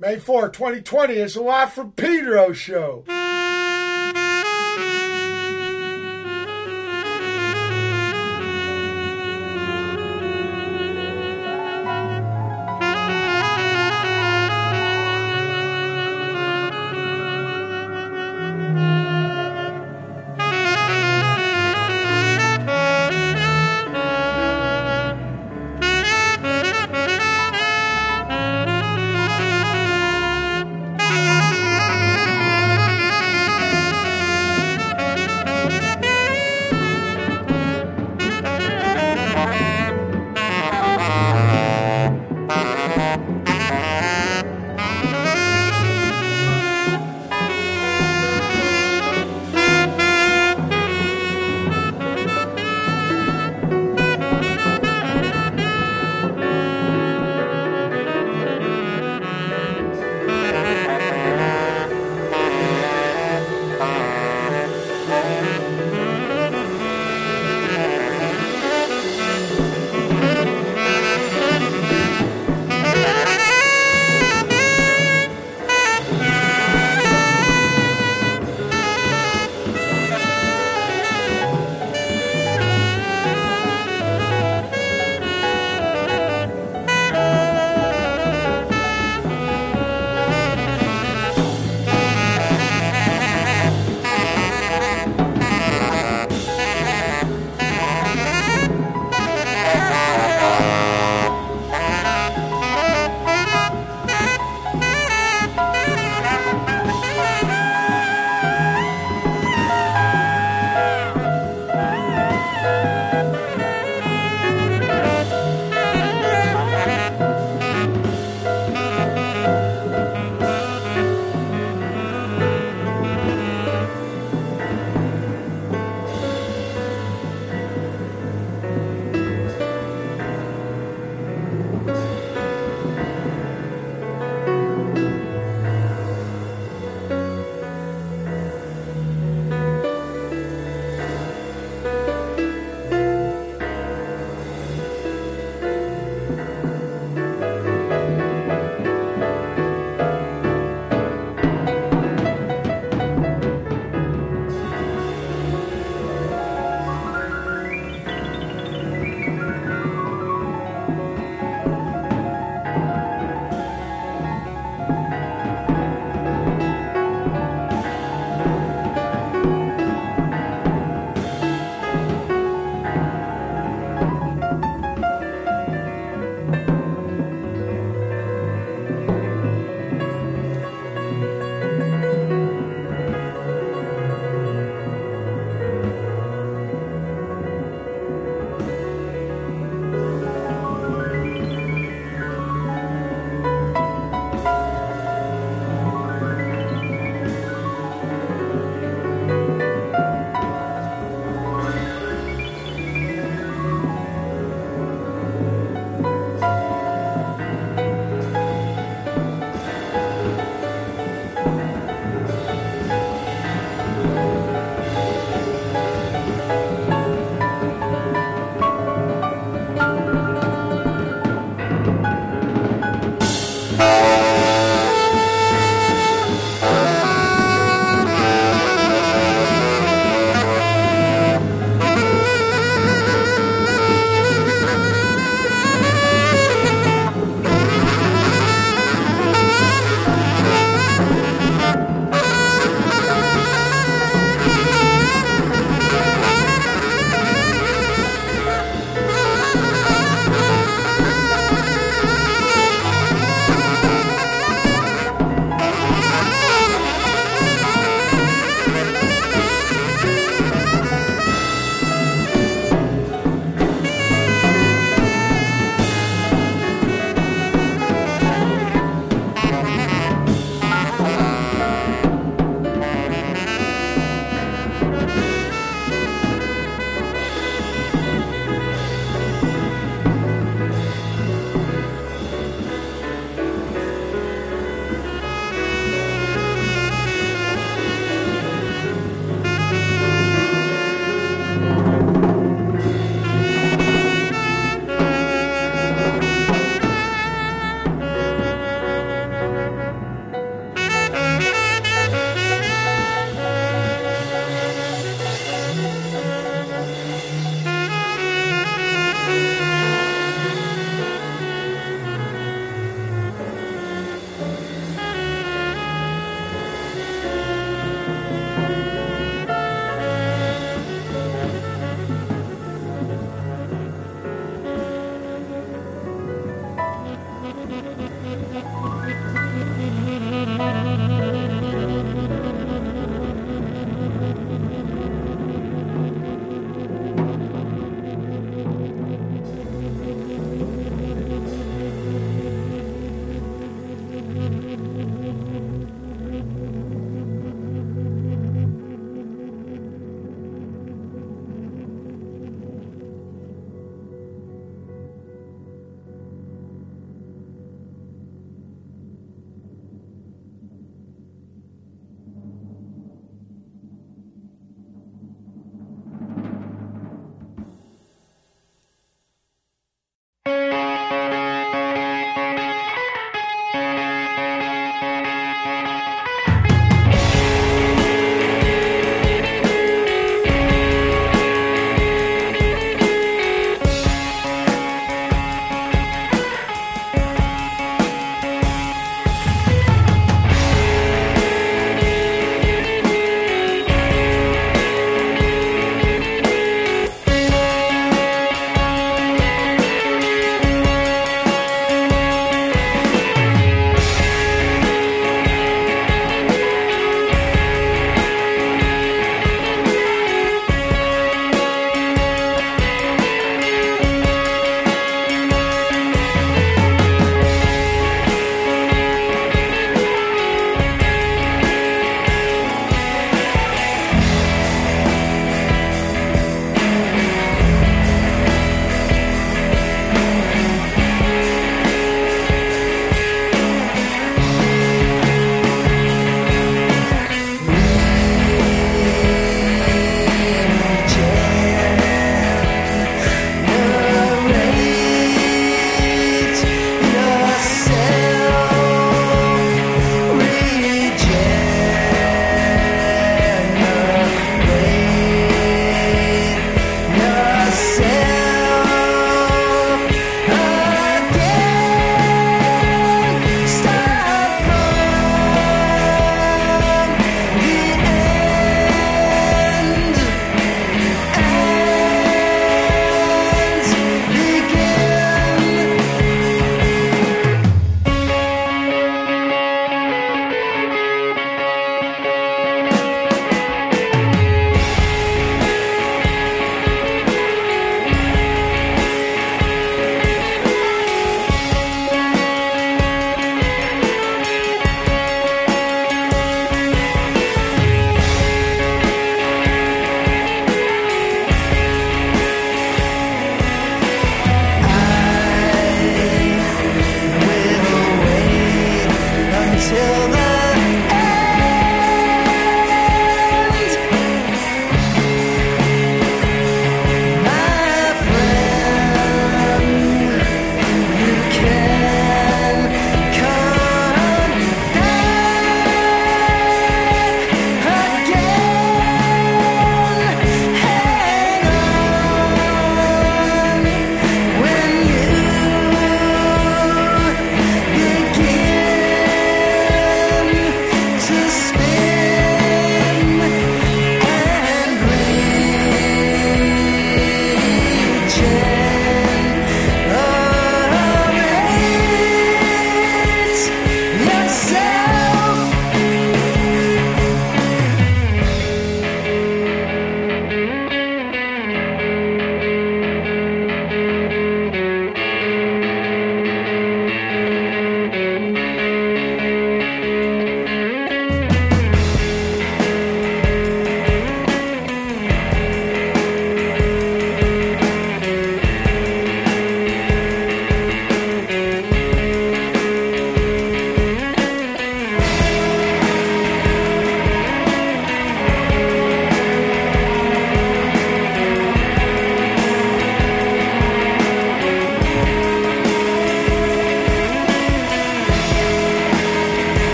May 4, 2020 is a live from Pedro show.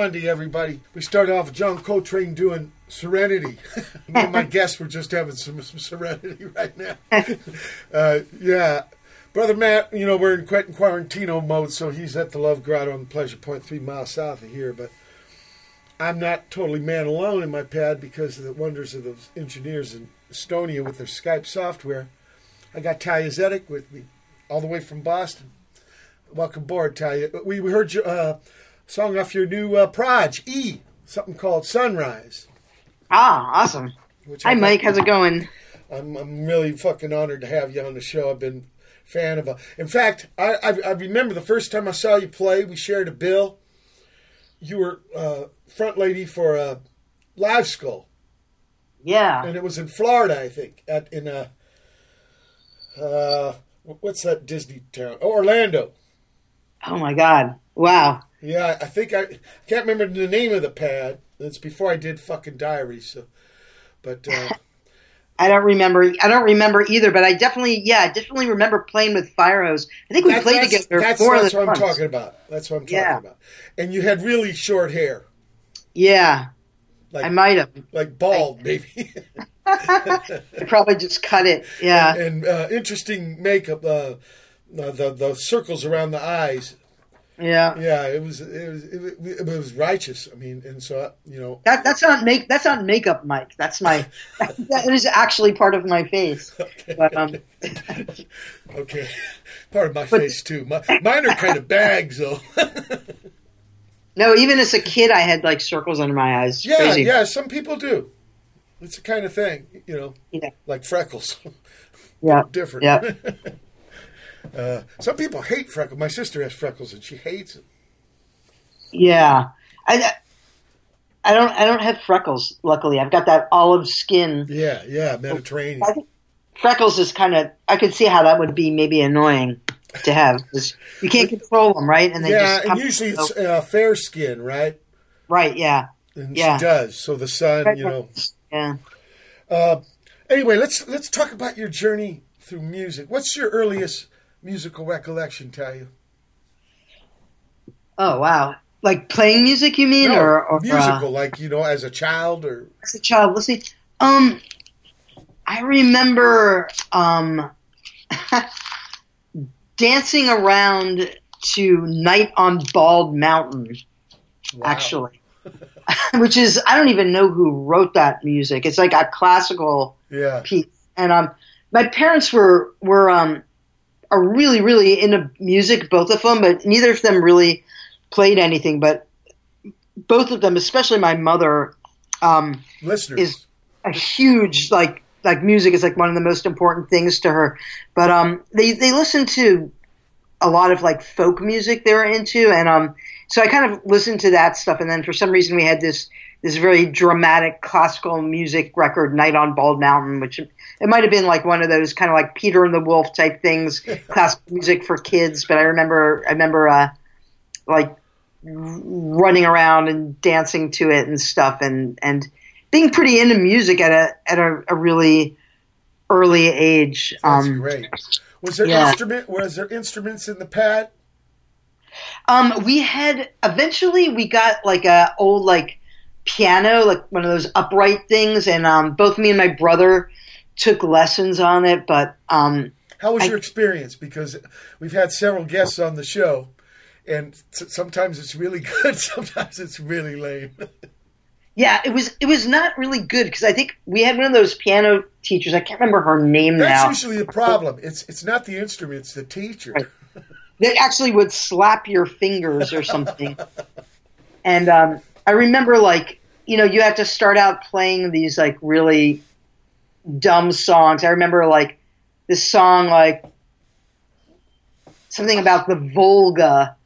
Monday, everybody. We started off with John Coltrane doing Serenity. Me and my guests were just having some, some serenity right now. uh, yeah. Brother Matt, you know, we're in Quentin Quarantino mode, so he's at the Love Grotto on Pleasure Point, three miles south of here. But I'm not totally man alone in my pad because of the wonders of those engineers in Estonia with their Skype software. I got Thalia Zedek with me, all the way from Boston. Welcome aboard, Thalia. We heard you. uh, song off your new uh, Proj, E, something called Sunrise. Ah, awesome. Hi, Mike. How's it going? I'm, I'm really fucking honored to have you on the show. I've been a fan of a. In fact, I, I, I remember the first time I saw you play. We shared a bill. You were uh, front lady for a Live Skull. Yeah. And it was in Florida, I think, at in a. Uh, what's that Disney town? Oh, Orlando. Oh my God! Wow. Yeah, I think I, I can't remember the name of the pad. It's before I did fucking diaries. So, but uh, I don't remember. I don't remember either. But I definitely, yeah, I definitely remember playing with Firehose. I think we that's, played that's, together. That's, that's what I'm talking about. That's what I'm talking Yeah. about. And you had really short hair, Yeah, like I might have. like bald, maybe, I probably just cut it. Yeah. and uh, interesting makeup. Uh, uh, the the circles around the eyes. Yeah. Yeah, it was it was it, was- it was righteous. I mean, and so you know, That that's not make that's not makeup, Mike. That's my that is actually part of my face. But um, okay, part of my face too. My, mine are kind of bags though. no, even as a kid, I had like circles under my eyes. It's yeah, Crazy. yeah, some people do. It's the kind of thing, you know, Yeah. like freckles. Yeah. Different. Yeah. Uh, some people hate freckles. My sister has freckles and she hates them. Yeah. I I don't I don't have freckles. Luckily, I've got that olive skin. Yeah, yeah, Mediterranean. I think freckles is kind of I could see how that would be maybe annoying to have. You can't control them, right? And they Yeah, just and usually it's uh, fair skin, right? right. Yeah. And Yeah. she does. So the sun, you know. Yeah. Uh, anyway, let's let's talk about your journey through music. What's your earliest musical recollection, tell you? Oh wow. Like playing music, you mean, No, or, or uh, musical, like you know, as a child, or as a child. Let's see. Um, I remember um, dancing around to "Night on Bald Mountain," Wow. actually, which is I don't even know who wrote that music. It's like a classical yeah, piece, and um, my parents were were um, are really really into music, both of them, but neither of them really played anything. But both of them, especially my mother, um, listeners. is a huge like like music is like one of the most important things to her. But um, they they listen to a lot of like folk music they were into, and um, so I kind of listened to that stuff. And then for some reason we had this this very dramatic classical music record, Night on Bald Mountain, which it might have been like one of those kind of like Peter and the Wolf type things, classical music for kids. But I remember I remember uh, like running around and dancing to it and stuff, and and being pretty into music at a at a, a really early age. That's um, great. Was there yeah. instrument? Was there instruments in the pad? Um, we had eventually we got like a old like piano, like one of those upright things, and um, both me and my brother took lessons on it. But um, How was I- your experience? Because we've had several guests on the show, and sometimes it's really good, sometimes it's really lame. yeah, it was it was not really good because I think we had one of those piano teachers. I can't remember her name That's now. That's usually the problem. It's it's not the instrument, it's the teacher. Right. that actually would slap your fingers or something. and um, I remember, like, you know, you had to start out playing these like really dumb songs. I remember like this song, like something about the Volga,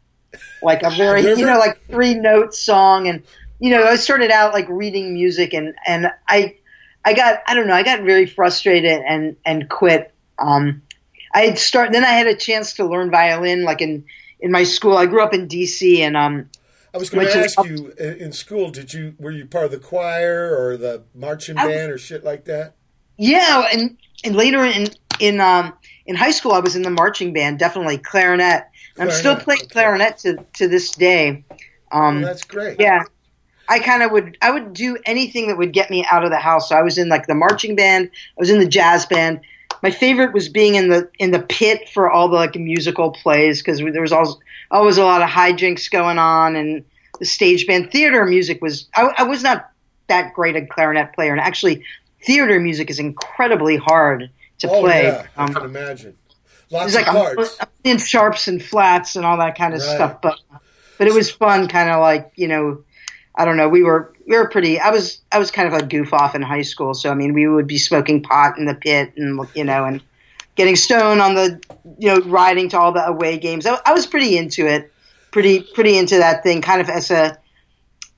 like a very, you know, like three note song, and you know, I started out like reading music, and and I, I got, I don't know, I got very frustrated and and quit. Um, I had start then I had a chance to learn violin like in in my school. I grew up in DC and um I was going to ask you in school, did you were you part of the choir or the marching band or shit like that? Yeah and and later in in um in high school I was in the marching band definitely clarinet. And I'm still playing clarinet to to this day. Um, Well, that's great. yeah. I kind of would I would do anything that would get me out of the house. So I was in like the marching band, I was in the jazz band. My favorite was being in the in the pit for all the like musical plays because there was always always a lot of hijinks going on and the stage band theater music was I, I was not that great a clarinet player and actually theater music is incredibly hard to oh, play. yeah. I Um, can imagine. Lots like of I'm, parts. I'm in sharps and flats and all that kind of Right. stuff. But but it was fun, kind of like you know, I don't know. We were we were pretty. I was I was kind of a goof off in high school, so I mean, we would be smoking pot in the pit and you know and getting stoned on the you know riding to all the away games. I, I was pretty into it, pretty pretty into that thing, kind of as a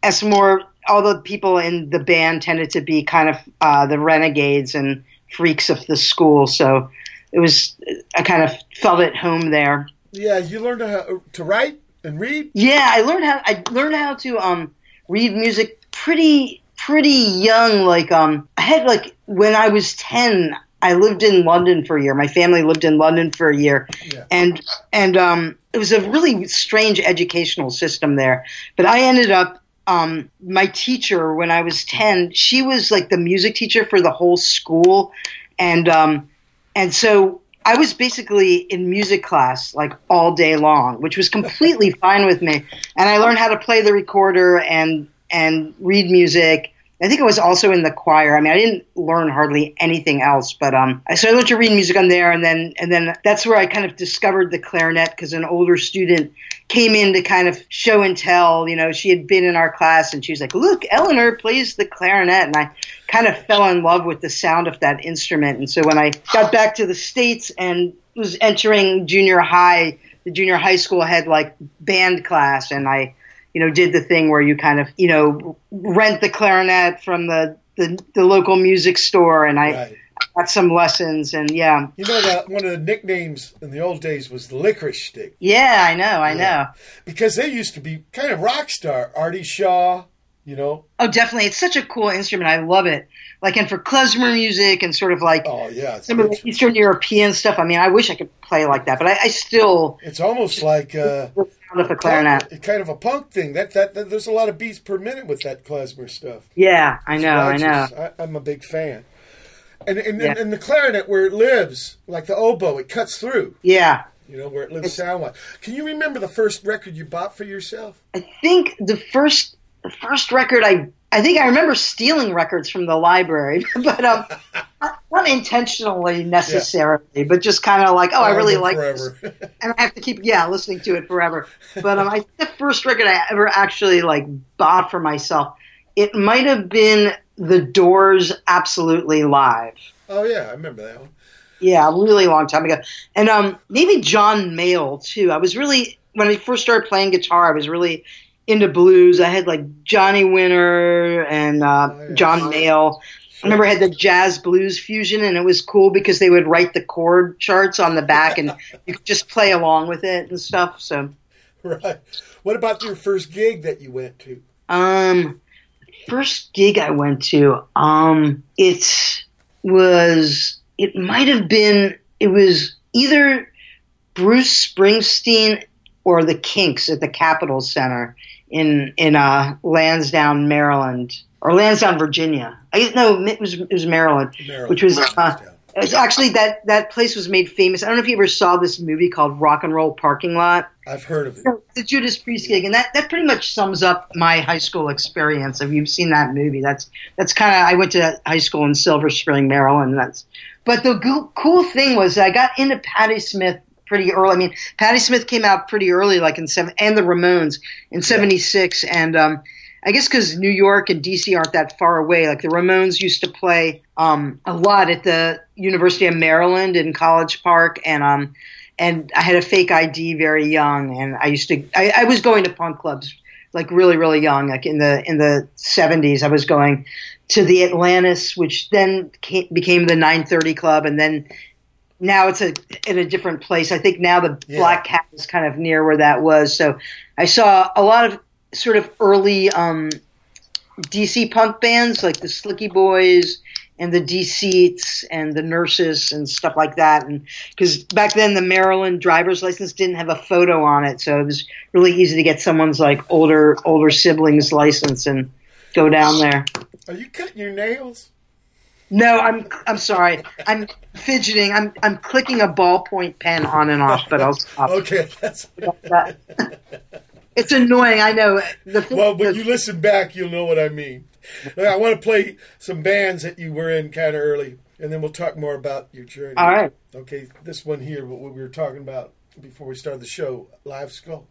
as more. All the people in the band tended to be kind of uh, the renegades and freaks of the school, so it was I kind of felt at home there. Yeah, you learned how to write and read. Yeah, I learned how I learned how to um read music pretty pretty young. Like um, I had like when I was ten, I lived in London for a year. My family lived in London for a year, Yeah. and and um, it was a really strange educational system there. But I ended up. Um, my teacher when I was ten, she was like the music teacher for the whole school, and um, and so I was basically in music class like all day long, which was completely fine with me. And I learned how to play the recorder and and read music. I think I was also in the choir. I mean, I didn't learn hardly anything else, but um, I learned to read music on there, and then and then that's where I kind of discovered the clarinet because an older student came in to kind of show and tell. You know, she had been in our class, and she was like, "Look, Eleanor plays the clarinet," and I kind of fell in love with the sound of that instrument. And so when I got back to the states and was entering junior high, the junior high school had like band class, and I, you know, did the thing where you kind of, you know, rent the clarinet from the the, the local music store, and I Right. got some lessons, and yeah, You know that one of the nicknames in the old days was the licorice stick yeah, I know, I Yeah. know. because they used to be kind of rock star. Artie Shaw, you know. Oh, definitely, it's such a cool instrument. I love it. Like, and for klezmer music and sort of like Oh yeah, some of the Eastern European stuff. I mean, I wish I could play like that, but I, I still it's almost like uh, the sound of a clarinet. punk- kind of a punk thing. That, that that there's a lot of beats per minute with that klezmer stuff. Yeah, I know, I know. I, I'm a big fan. And and, Yeah. and the clarinet where it lives, like the oboe, it cuts through. Yeah, You know where it lives sound wise. Can you remember the first record you bought for yourself? I think the first the first record I I think I remember stealing records from the library, but um, not, not intentionally necessarily, but just kind of like, oh, I really like this. and I have to keep yeah listening to it forever. But um, I think the first record I ever actually like bought for myself, it might have been The Doors' "Absolutely Live." oh yeah, I remember that one. Yeah, a really long time ago, and um, maybe John Mayall too. I was really when I first started playing guitar, I was really into blues. I had like Johnny Winter and uh, Oh, yeah. John Mayall. I remember I had the jazz blues fusion, and it was cool because they would write the chord charts on the back, and you could just play along with it and stuff. So, Right. What about your first gig that you went to? um, first gig I went to, um, it was it might have been it was either Bruce Springsteen or the Kinks at the Capitol Center in in uh, Lansdowne, Maryland, or Lansdowne, Virginia. I no, it was it was Maryland, Maryland. which was uh, it's actually that that place was made famous. I don't know if you ever saw this movie called Rock and Roll Parking Lot. I've heard of it. The Judas Priest gig, and that, that pretty much sums up my high school experience. If you've seen that movie, that's that's kind of. I went to high school in Silver Spring, Maryland. That's, but the go- cool thing was I got into Patti Smith pretty early. I mean, Patti Smith came out pretty early, like in seven, and the Ramones in '76, and um, I guess because New York and DC aren't that far away. Like the Ramones used to play um, a lot at the University of Maryland in College Park, and um, and I had a fake ID very young, and I used to I, I was going to punk clubs like really really young, like in the in the seventies. I was going to the Atlantis, which then came, became the 930 Club, and then now it's a in a different place. I think now the Yeah. Black Cat is kind of near where that was. So I saw a lot of sort of early um, DC punk bands like the Slickee Boys and the deceits and the nurses and stuff like that. And because back then the Maryland driver's license didn't have a photo on it, so it was really easy to get someone's like older older siblings license and go down there. Are you cutting your nails? No, I'm I'm sorry. I'm fidgeting. I'm I'm clicking a ballpoint pen on and off, but I'll stop. okay, that's. it's annoying. I know. The, well, when the, you listen back, you'll know what I mean. I want to play some bands that you were in kind of early, and then we'll talk more about your journey. All right. Okay, this one here, what we were talking about before we started the show, Live Skull.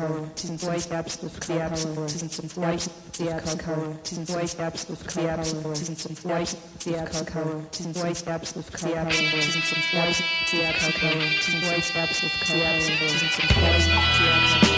Absence of absence of the absence of light, the absence of absence of the absence of light, the absence of the absence of the absence of light, the absence of color, the absence of the absence of light, the absence of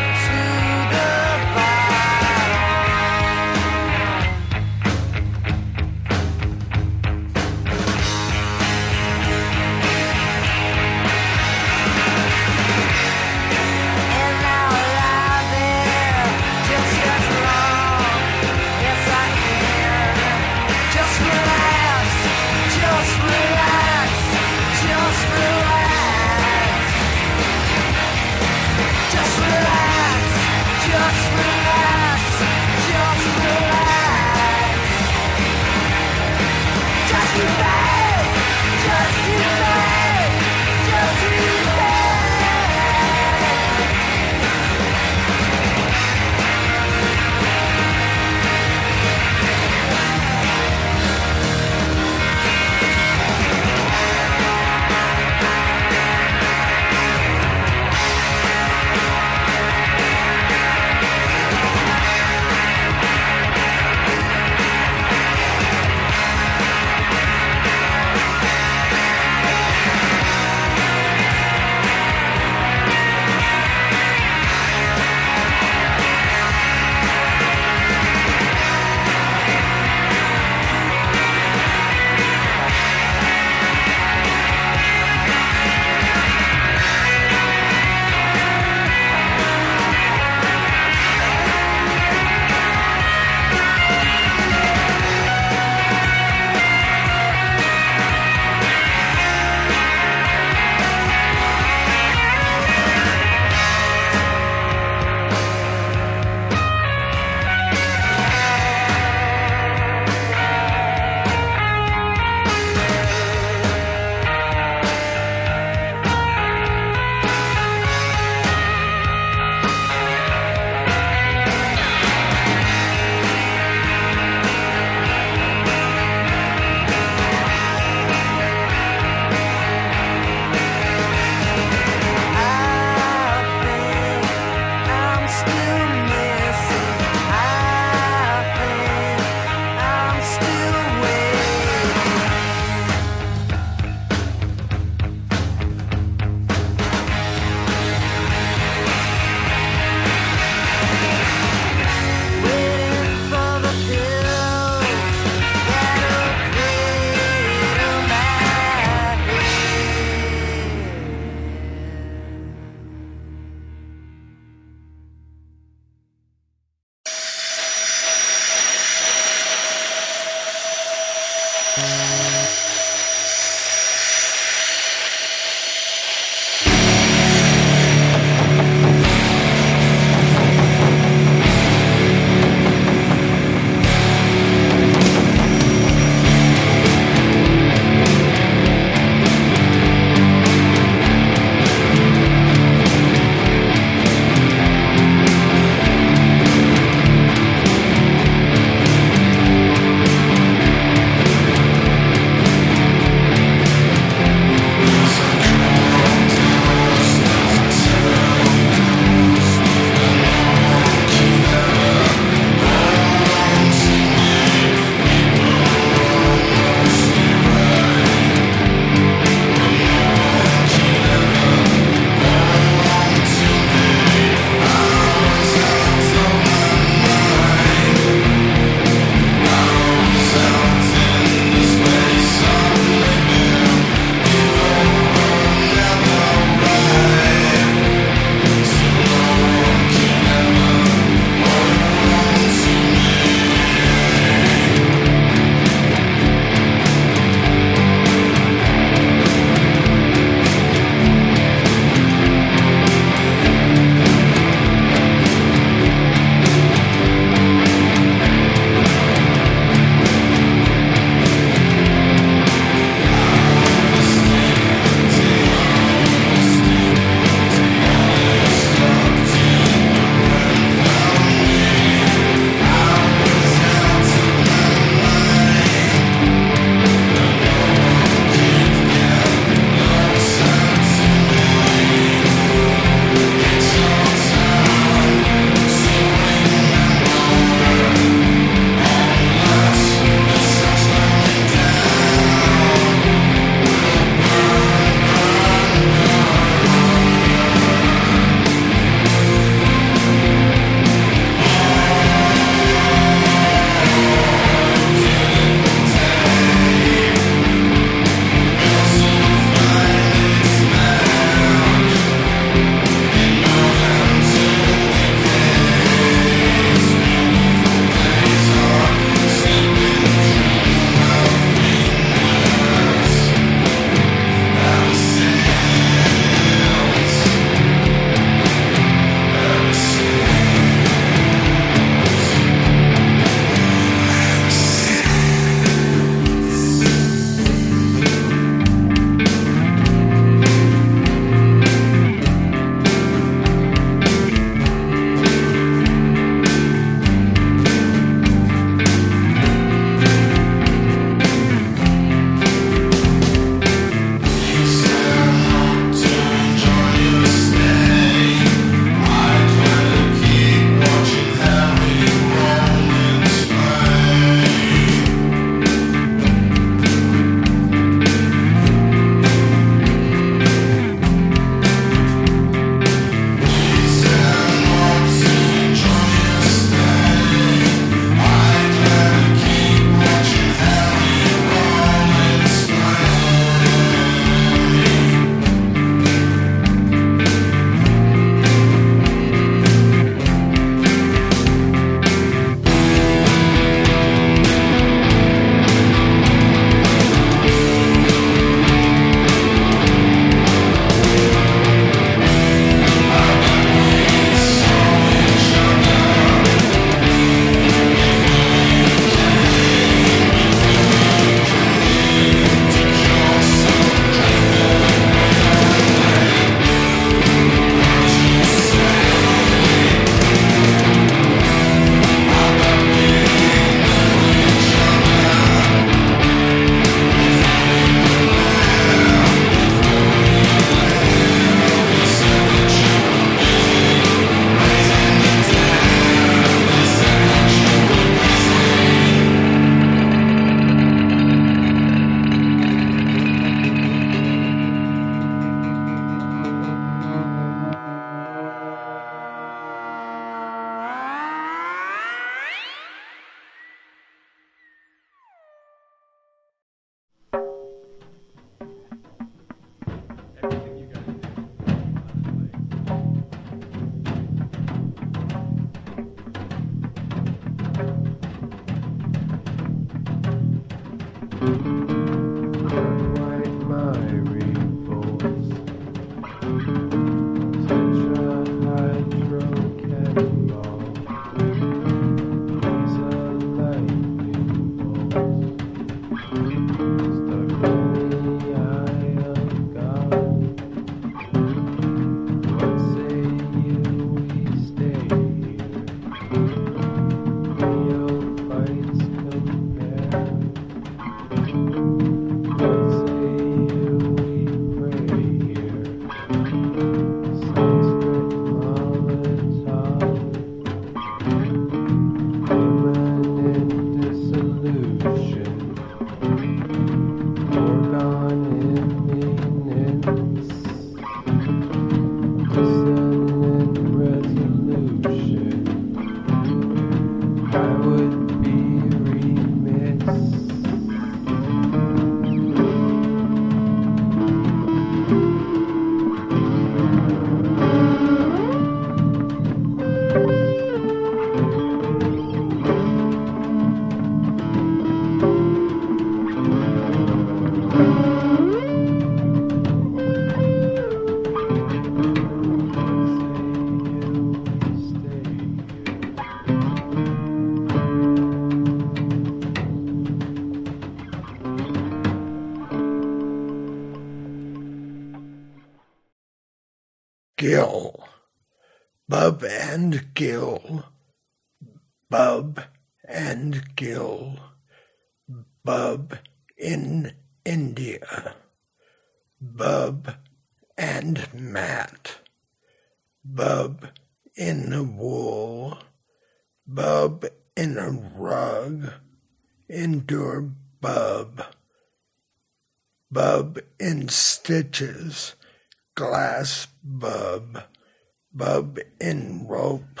Bub in rope,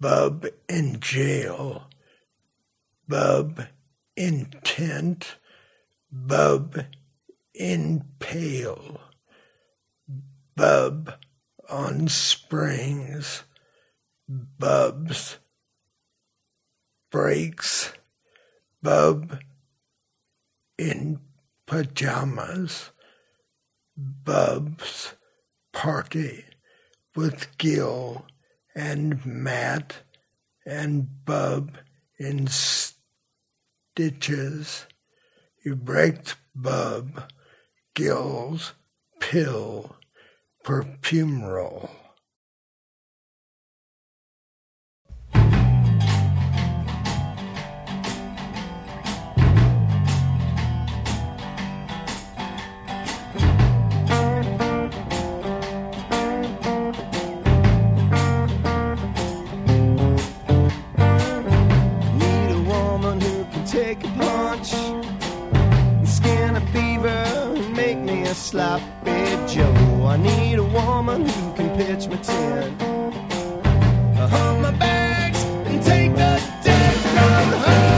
Bub in jail, Bub in tent, Bub in pail, Bub on springs, Bubs breaks, Bub in pajamas, Bubs party with Gill and Matt and Bub in stitches. You raked Bub, Gill's pill, perfumeral. sloppy joe. I need a woman who can pitch my tent. I hump my bags and take the deck from home.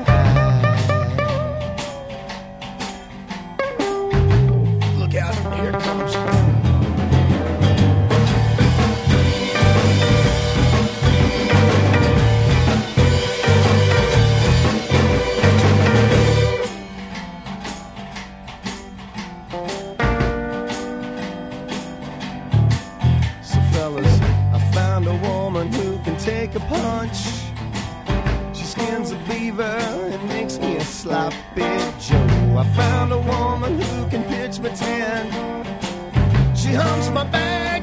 pretend. She humps my back.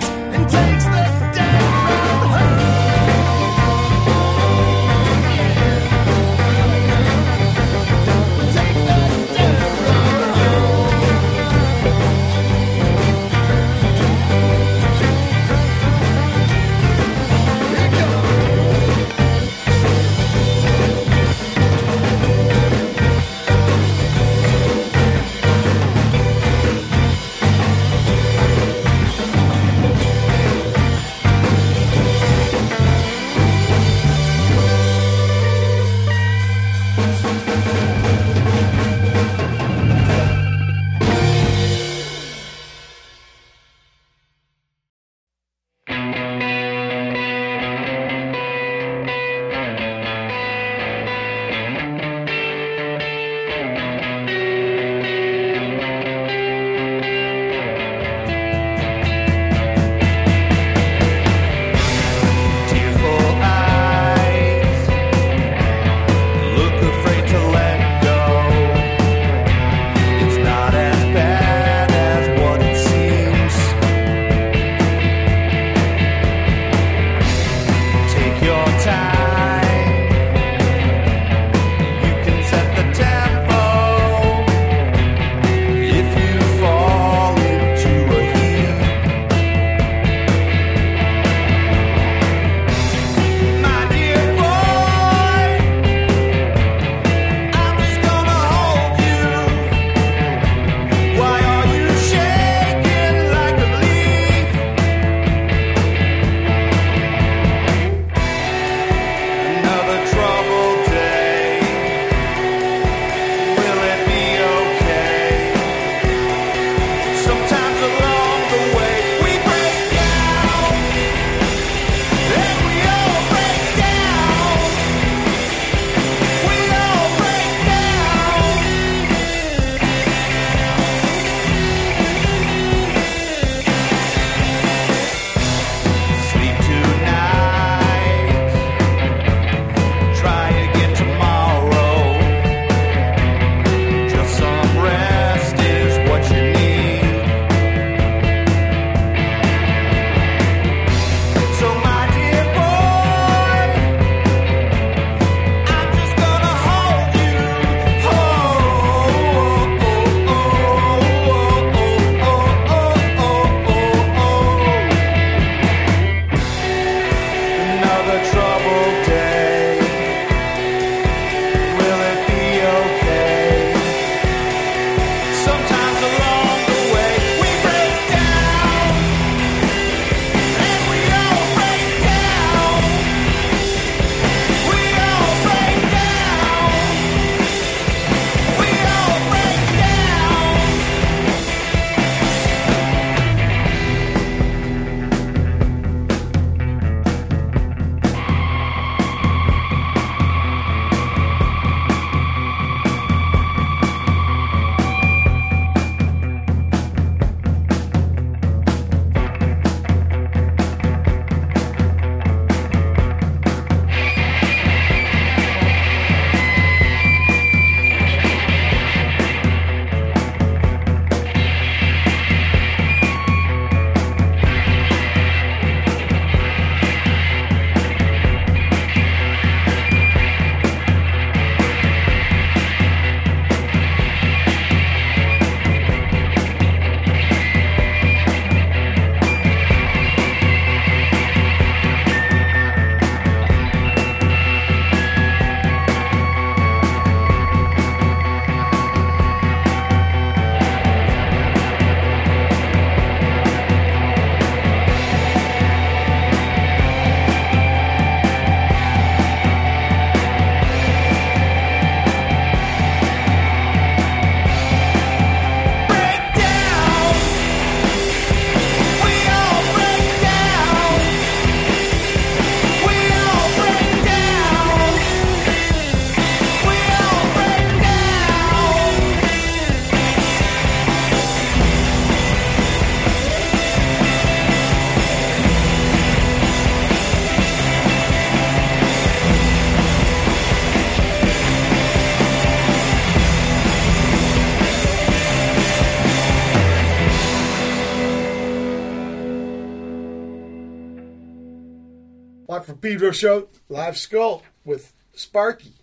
Pedro show, live skull with Sparky.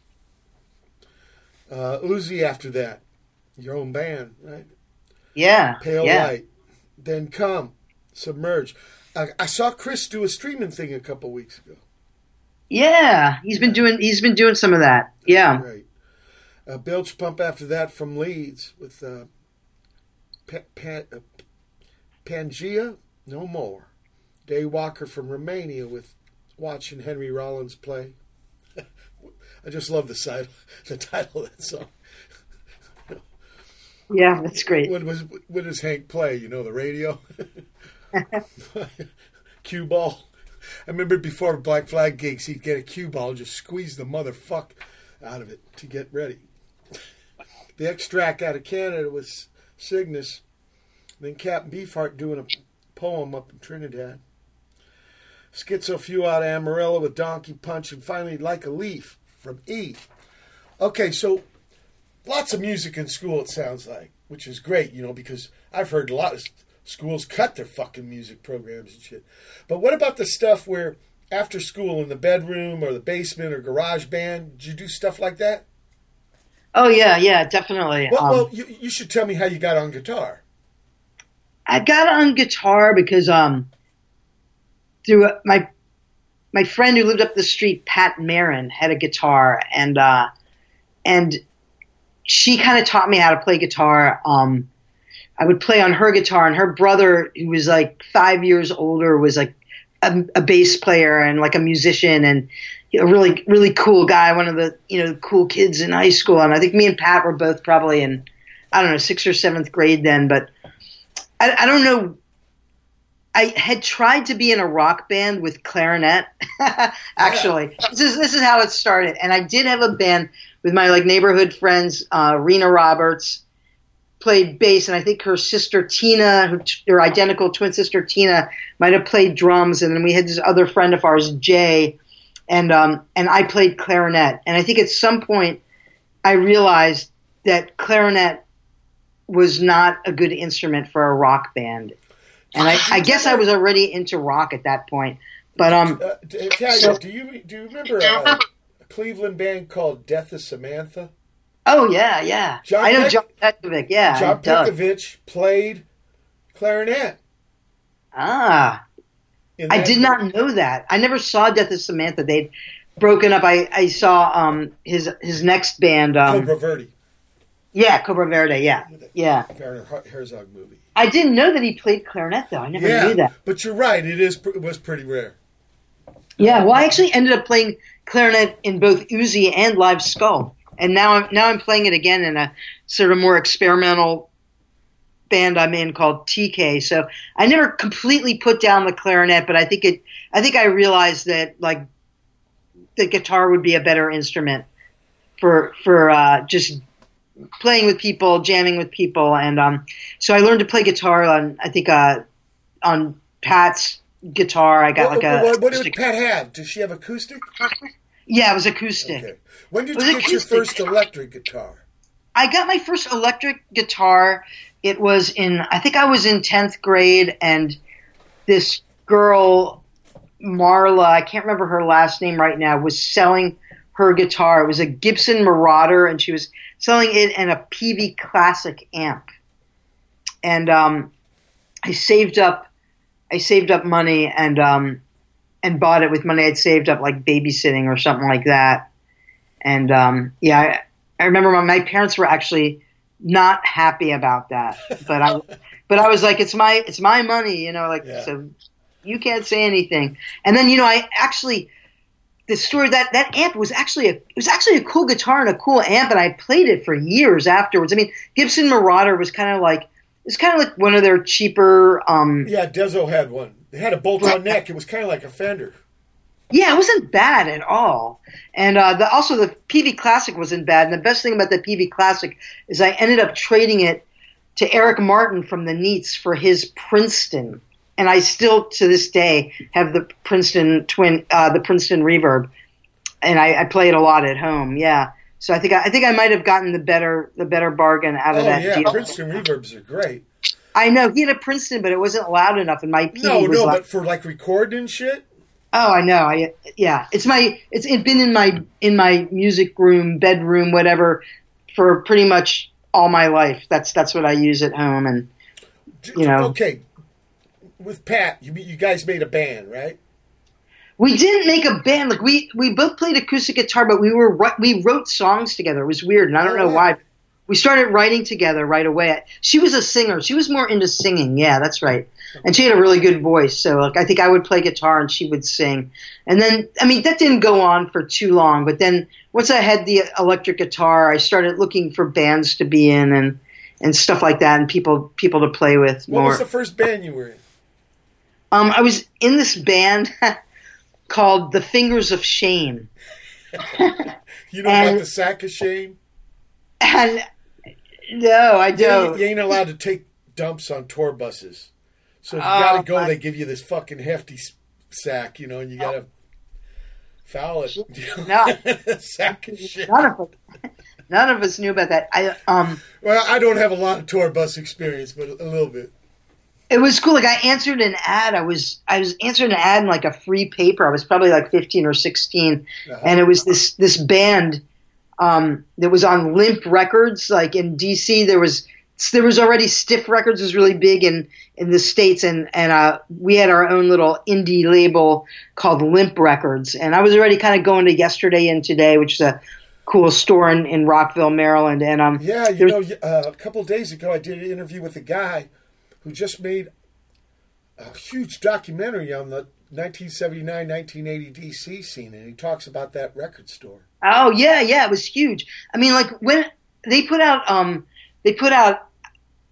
Uh, Uzi after that, your own band, right? Yeah. Pale yeah. Light. Then Come, Submerge. I, I saw Chris do a streaming thing a couple weeks ago. Yeah. He's been doing he's been doing some of that. Yeah. Right. Uh, Bilge Pump after that from Leeds with uh, pa- pa- uh, Pangaea, No More. Daywalker from Romania with watching Henry Rollins play. I just love the, side, the title of that song. Yeah, that's great. When was when does Hank play? You know the radio. cue ball. I remember before Black Flag gigs, he'd get a cue ball and just squeeze the motherfuck out of it to get ready. The extract out of Canada was Cygnus. Then Captain Beefheart doing a poem up in Trinidad. Skitz O'Fuel out of Amarillo with Donkey Punch, and finally Like a Leaf from E. Okay, so lots of music in school, it sounds like, which is great, you know, because I've heard a lot of schools cut their fucking music programs and shit. But what about the stuff where after school in the bedroom or the basement or garage band, did you do stuff like that? Oh yeah, yeah, definitely. Well, Um, well you, you should tell me how you got on guitar. I got on guitar because um through my my friend who lived up the street, Pat Marin, had a guitar and uh and she kind of taught me how to play guitar. Um I would play on her guitar and her brother who was like 5 years older was like a, a bass player and like a musician and a really really cool guy, one of the, you know, cool kids in high school and I think me and Pat were both probably in I don't know, 6th or 7th grade then, but I, I don't know. I had tried to be in a rock band with clarinet. Actually, this is this is how it started, and I did have a band with my like neighborhood friends. Uh, Rena Roberts played bass, and I think her sister Tina, her, her identical twin sister Tina, might have played drums, and then we had this other friend of ours, Jay, and um, and I played clarinet. And I think at some point I realized that clarinet was not a good instrument for a rock band. And I, I guess I was already into rock at that point. But um, Uh, t- Thalia, So- do you do you remember a, a Cleveland band called Death of Samantha? oh yeah, yeah, John I know Peck- John Petkovic. Yeah, John Doug. Petkovic played clarinet. Ah, I that did not know that. I never saw Death of Samantha. They'd broken up. I, I saw um his his next band. Um, Cobra Verde, yeah, Cobra Verde. Yeah, yeah. Werner Herzog movie. I didn't know that he played clarinet though. I never yeah, knew that. but you're right. It is it was pretty rare. Yeah, well, I actually ended up playing clarinet in both Uzi and Live Skull, and now I'm now I'm playing it again in a sort of more experimental band I'm in called TK. So I never completely put down the clarinet, but I think it. I think I realized that like the guitar would be a better instrument for for uh, just playing with people, jamming with people, and um, so I learned to play guitar on I think uh, on Pat's guitar. I got What, like a what, what did Pat have? Does she have acoustic? yeah, it was acoustic. Okay. When did you get your first electric guitar? I got my first electric guitar. It was in, I think I was in 10th grade, and this girl, Marla, I can't remember her last name right now, was selling her guitar. It was a Gibson Marauder, and she was selling it in a Peavey Classic amp. And um, I saved up, I saved up money and um, and bought it with money I'd saved up, like babysitting or something like that. And um, yeah, I, I remember my, my parents were actually not happy about that, but I, but I was like, it's my, it's my money, you know, like, Yeah. so you can't say anything. And then, you know, I actually, the story that that amp was actually a, it was actually a cool guitar and a cool amp, and I played it for years afterwards. I mean, Gibson Marauder was kind of like, it's kind of like one of their cheaper, um, Yeah, Dezo had one. It had a bolt-on neck. It was kind of like a Fender. Yeah, it wasn't bad at all. And uh, the, also, the Peavey Classic wasn't bad. And the best thing about the Peavey Classic is I ended up trading it to Eric Martin from the Neats for his Princeton. And I still, to this day, have the Princeton twin, uh, the Princeton Reverb, and I, I play it a lot at home. Yeah, so I think I, I think I might have gotten the better the better bargain out Oh of that yeah, deal. Princeton reverbs are great. I know he had a Princeton, but it wasn't loud enough, and my Peavey No, was no, loud. but for like recording shit. Oh, I know. I yeah. It's my it's it been in my in my music room, bedroom, whatever, for pretty much all my life. That's that's what I use at home, and you know. Okay, with Pat, you you guys made a band, right? we didn't make a band. Like we we both played acoustic guitar, but we were we wrote songs together. It was weird, and I don't Oh, know why. We started writing together right away. She was a singer. She was more into singing. Yeah, that's right. And she had a really good voice. So like, I think I would play guitar and she would sing. And then I mean that didn't go on for too long. But then once I had the electric guitar, I started looking for bands to be in and and stuff like that, and people people to play with What more. was the first band you were in? Um, I was in this band called The Fingers of Shame. You know And- about the sack of shame? And no, I don't. ain't, you ain't allowed to take dumps on tour buses. So if you Oh, gotta go, my- they give you this fucking hefty sack, you know, and you gotta foul it. No. sack of shit. None of us, none of us knew about that. I um, Well, I don't have a lot of tour bus experience, but a little bit. It was cool. Like I answered an ad. I was I was answering an ad in like a free paper. I was probably like fifteen or 16 Uh-huh. and it was this this band um, that was on Limp Records. Like in DC, there was there was already Stiff Records was really big in in the states, and and uh, we had our own little indie label called Limp Records. And I was already kind of going to Yesterday and Today, which is a cool store in, in Rockville, Maryland. And um, Yeah, you know, uh, a couple of days ago, I did an interview with a guy who just made a huge documentary on the 1979 1980 DC scene, and he talks about that record store. Oh yeah, yeah, it was huge. I mean, like when they put out, um, they put out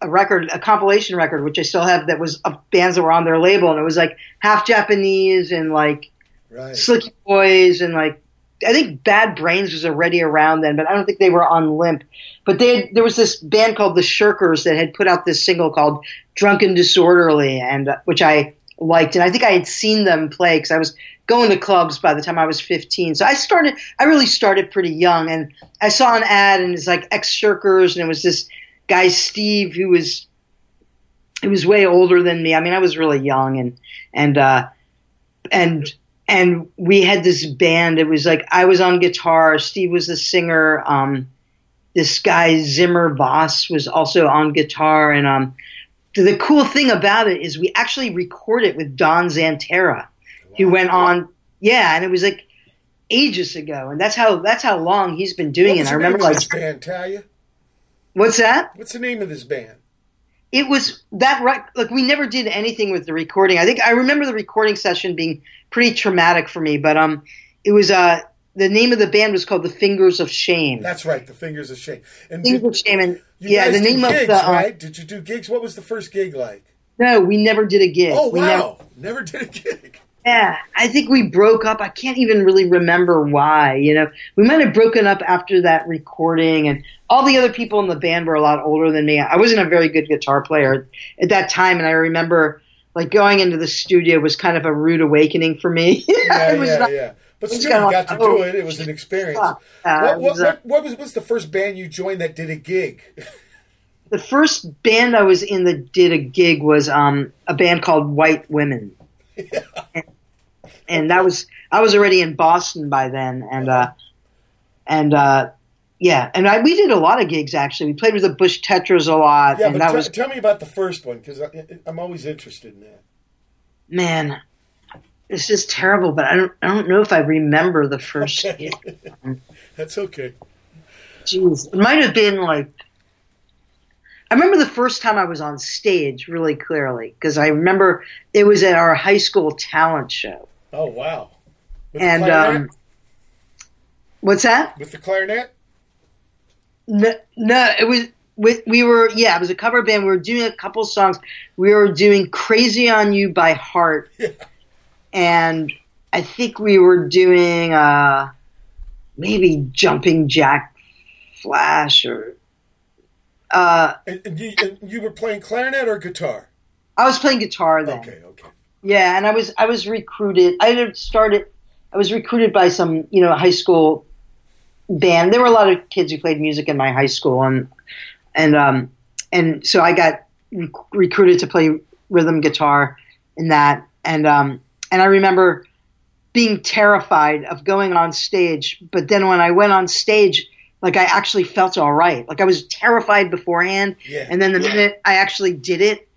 a record, a compilation record, which I still have, that was of bands that were on their label, and it was like half Japanese and like Right. Slickee Boys and like I think Bad Brains was already around then, but I don't think they were on Limp. But they had, there was this band called the Shirkers that had put out this single called Drunken Disorderly, and uh, which I liked, and I think I had seen them play because I was going to clubs by the time I was 15. So I started, I really started pretty young, and I saw an ad and it's like ex Shirkers, and it was this guy Steve who was he was way older than me. I mean, I was really young, and and uh, and and we had this band. It was like I was on guitar, Steve was the singer. Um, this guy Zimmer Voss was also on guitar, and um, the cool thing about it is we actually recorded with Don Zientara, who went on, yeah, and it was like ages ago, and that's how that's how long he's been doing it. I remember like this band, Thalia? what's that? What's the name of this band? it was that right. like we never did anything with the recording. I think I remember the recording session being pretty traumatic for me, but um, it was uh the name of the band was called the Fingers of Shame. That's right, the Fingers of Shame. And Fingers did, of Shame, and yeah, the name gigs, of the uh, right? Did you do gigs? What was the first gig like? no, we never did a gig. Oh we wow, never did a gig. Yeah, I think we broke up. I can't even really remember why. You know, we might have broken up after that recording, and all the other people in the band were a lot older than me. I wasn't a very good guitar player at that time, and I remember like going into the studio was kind of a rude awakening for me. Yeah, It was yeah, not- yeah. But still, you got like, to do oh, it. It was an experience. Uh, what, what, was, uh, what, what was what's the first band you joined that did a gig? the first band I was in that did a gig was um, a band called White Women, and, and that was I was already in Boston by then, and uh, and uh, yeah, and I, we did a lot of gigs actually. We played with the Bush Tetras a lot, yeah, and but that t- was tell me about the first one because I'm always interested in that. man. It's just terrible, but I don't. I don't know if I remember the first. Okay. gig. That's okay. Jeez, it might have been like. I remember the first time I was on stage really clearly because I remember it was at our high school talent show. Oh wow. With And um, what's that? with the clarinet. No, no, it was we, we were yeah, it was a cover band. We were doing a couple songs. We were doing "Crazy on You" by Heart, Yeah. and I think we were doing uh, maybe "Jumping Jack Flash" or uh, And, and you, and you were playing clarinet or guitar? I was playing guitar then. Okay, okay. Yeah, and I was I was recruited. I had started. I was recruited by some you know high school band. There were a lot of kids who played music in my high school, and and um and so I got rec- recruited to play rhythm guitar in that. And um and I remember being terrified of going on stage. But then when I went on stage, like I actually felt all right. Like I was terrified beforehand, Yeah. and then the minute I actually did it,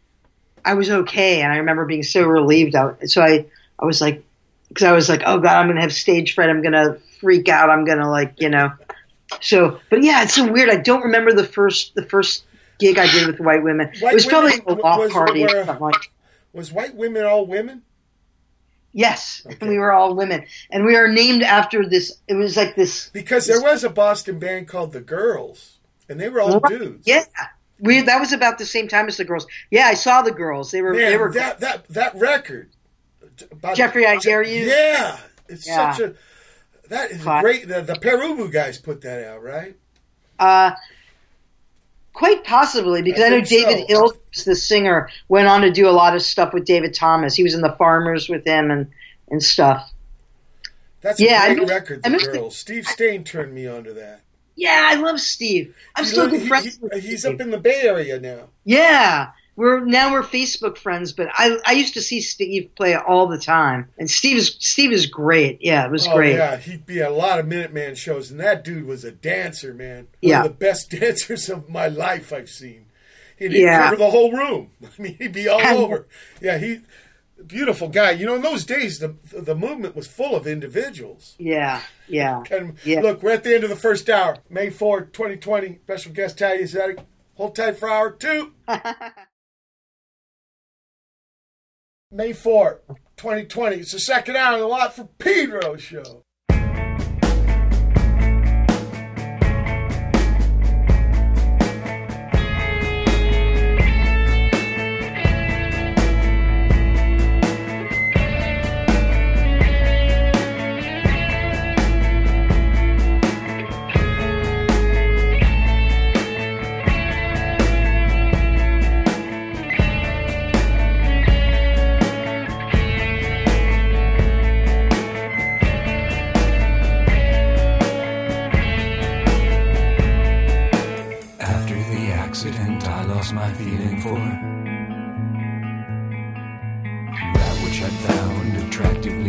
I was okay. And I remember being so relieved. I, so I, I was like, because I was like, oh god, I'm gonna have stage fright. I'm gonna freak out. I'm gonna like, you know. So, but yeah, it's so weird. I don't remember the first the first gig I did with white women. White it was probably a walk party or something like. Was white women all women? Yes, and we were all women, and we are named after this. It was like this. Because there was a Boston band called the Girls, and they were all dudes. Yeah, we that was about the same time as the girls. Yeah, I saw the girls. They were they were that that that record. Jeffrey, I dare you. Yeah, it's Yeah. such a that is great. The, the Pere Ubu guys put that out, right? Uh, quite possibly because I I, know think so. David Hill, the singer, went on to do a lot of stuff with David Thomas. He was in the Farmers with him and and stuff. That's Yeah, I a great missed- record. I The it. Girls. Steve Stain turned me on to that. Yeah, I love Steve. I'm He still good friends he- he's up in the Bay Area now. Yeah, we're now we're Facebook friends, but I I used to see Steve play all the time, and Steve is Steve is great. Yeah, it was Oh great. yeah, he'd be at a lot of Minutemen shows, and that dude was a dancer, man. One Yeah. of the best dancers of my life I've seen. He'd Yeah. cover the whole room. I mean, he'd be all And- over. Yeah, he beautiful guy. You know, in those days, the the movement was full of individuals. Yeah, yeah. And Yeah. look, we're at the end of the first hour, May 4, 2020. Special guest Thalia Zedek. Hold tight for hour two. May 4th, 2020. It's the second hour of the Watt from Pedro show.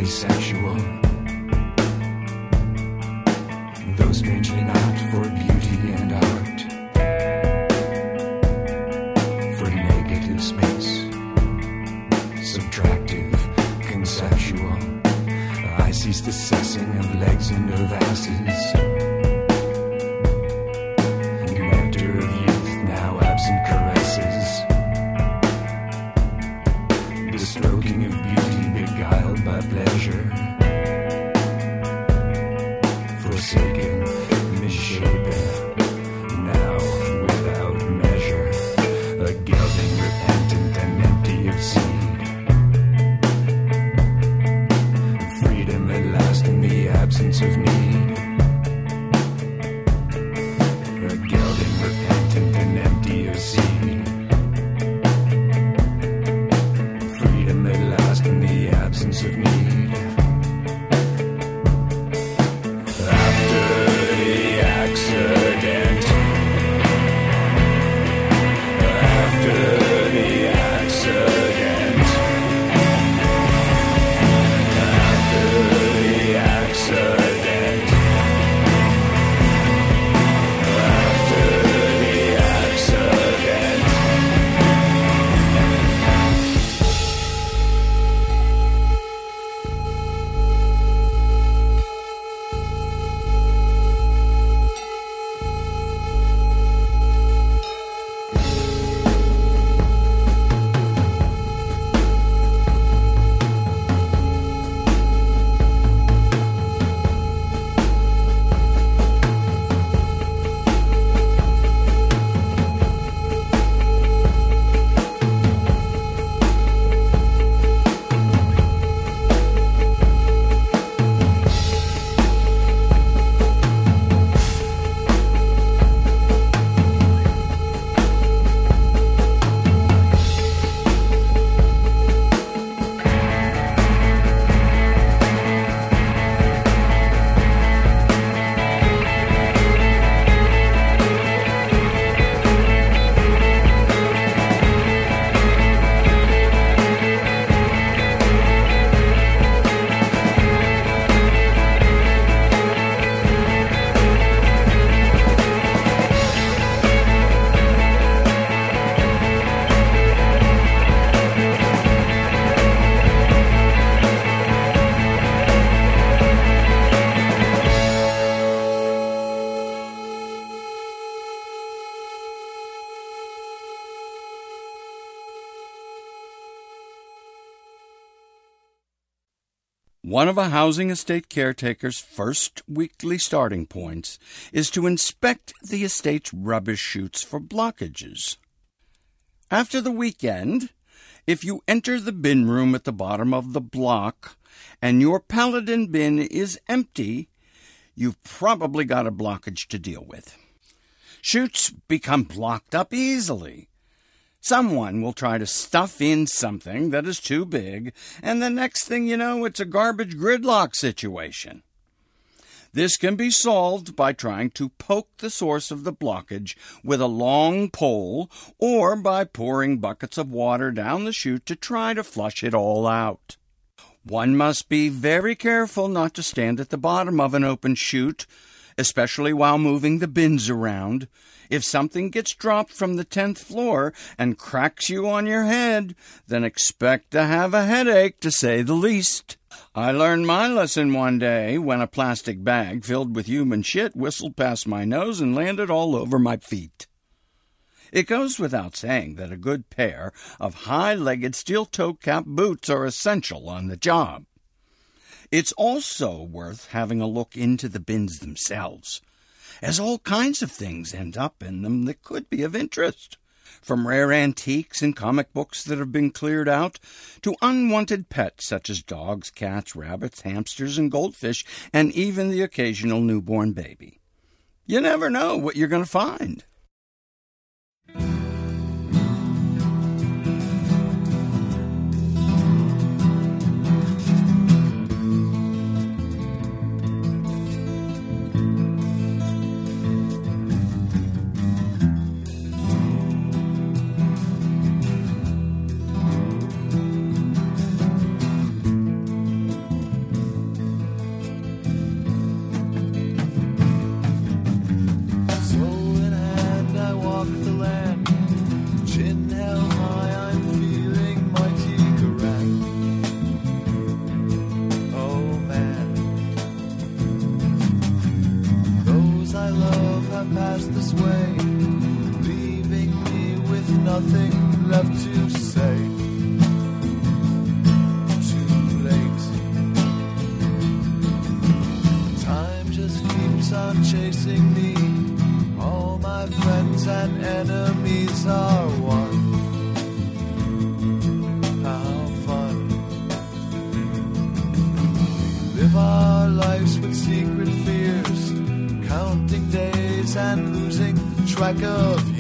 Sexual. Though strangely not for beauty and art, for negative space, subtractive, conceptual. I ceased assessing of legs and of asses. One of a housing estate caretaker's first weekly starting points is to inspect the estate's rubbish chutes for blockages. After the weekend, if you enter the bin room at the bottom of the block and your paladin bin is empty, you've probably got a blockage to deal with. Chutes become blocked up easily. Someone will try to stuff in something that is too big, and the next thing you know, it's a garbage gridlock situation. This can be solved by trying to poke the source of the blockage with a long pole or by pouring buckets of water down the chute to try to flush it all out. One must be very careful not to stand at the bottom of an open chute, especially while moving the bins around. If something gets dropped from the tenth floor and cracks you on your head, then expect to have a headache, to say the least. I learned my lesson one day when a plastic bag filled with human shit whistled past my nose and landed all over my feet. It goes without saying that a good pair of high legged steel toe cap boots are essential on the job. It's also worth having a look into the bins themselves, as all kinds of things end up in them that could be of interest. From rare antiques and comic books that have been cleared out, to unwanted pets such as dogs, cats, rabbits, hamsters, and goldfish, and even the occasional newborn baby. You never know what you're going to find. Way, leaving me with nothing left to say. Too late. Time just keeps on chasing me. All my friends and enemies are one. How fun. We live our lives with secret fears, counting days and losing track of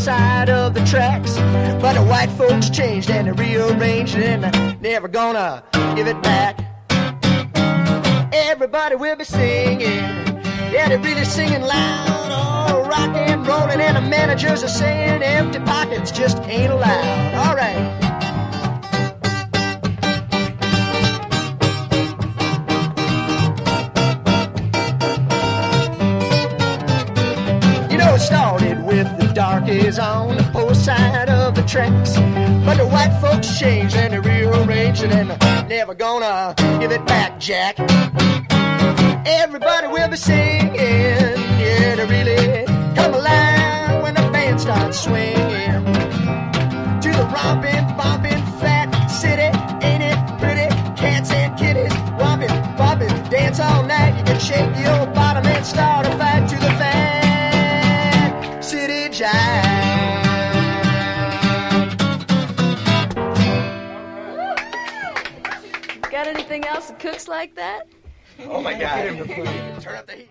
side of the tracks. But the white folks changed and they rearranged and they're never gonna give it back. Everybody will be singing, yeah, they're really singing loud. Oh, rock and rolling, and the managers are saying empty pockets just ain't allowed. All right. Darkies on the poor side of the tracks. But the white folks changed and they rearranged it and they're never gonna give it back, Jack. Everybody will be singing, yeah, they really come alive when the band starts swinging. To the romping, bumping, cooks like that? Oh my god. Turn up the heat.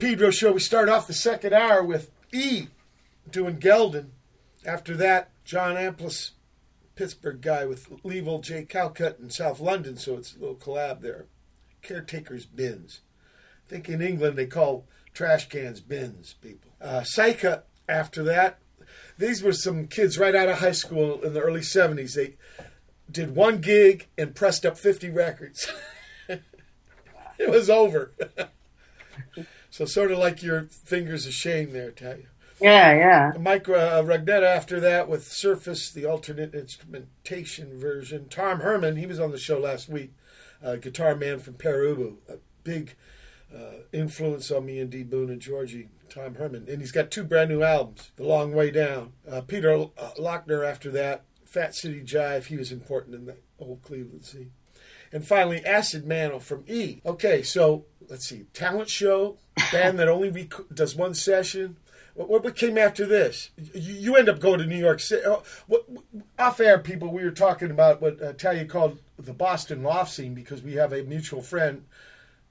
Pedro show. We start off the second hour with E doing Gelding. After that, John Amplas, Pittsburgh guy with Leevil J. Callcut in South London, so it's a little collab there. Caretakers bins. I think in England they call trash cans bins, people. Uh, after that, these were some kids right out of high school in the early 70s. They did one gig and pressed up 50 records. it was over. so sort of like your fingers of shame there, tell you. Yeah, yeah. Mike uh, Rugnetta after that with Surface, the alternate instrumentation version. Tom Herman, he was on the show last week, uh, guitar man from Pere Ubu, a big uh, influence on me and D. Boon and Georgie. Tom Herman, and he's got two brand new albums, The Long Way Down. Uh, Peter uh, Laughner after that, Fat City Jive, he was important in the old Cleveland scene. And finally, Acid Mantle from E. Okay, so let's see, talent show, band that only rec- does one session. What, what came after this? You, you, end up going to New York City. Oh, what, off air, people, we were talking about what uh, Thalia called the Boston loft scene because we have a mutual friend,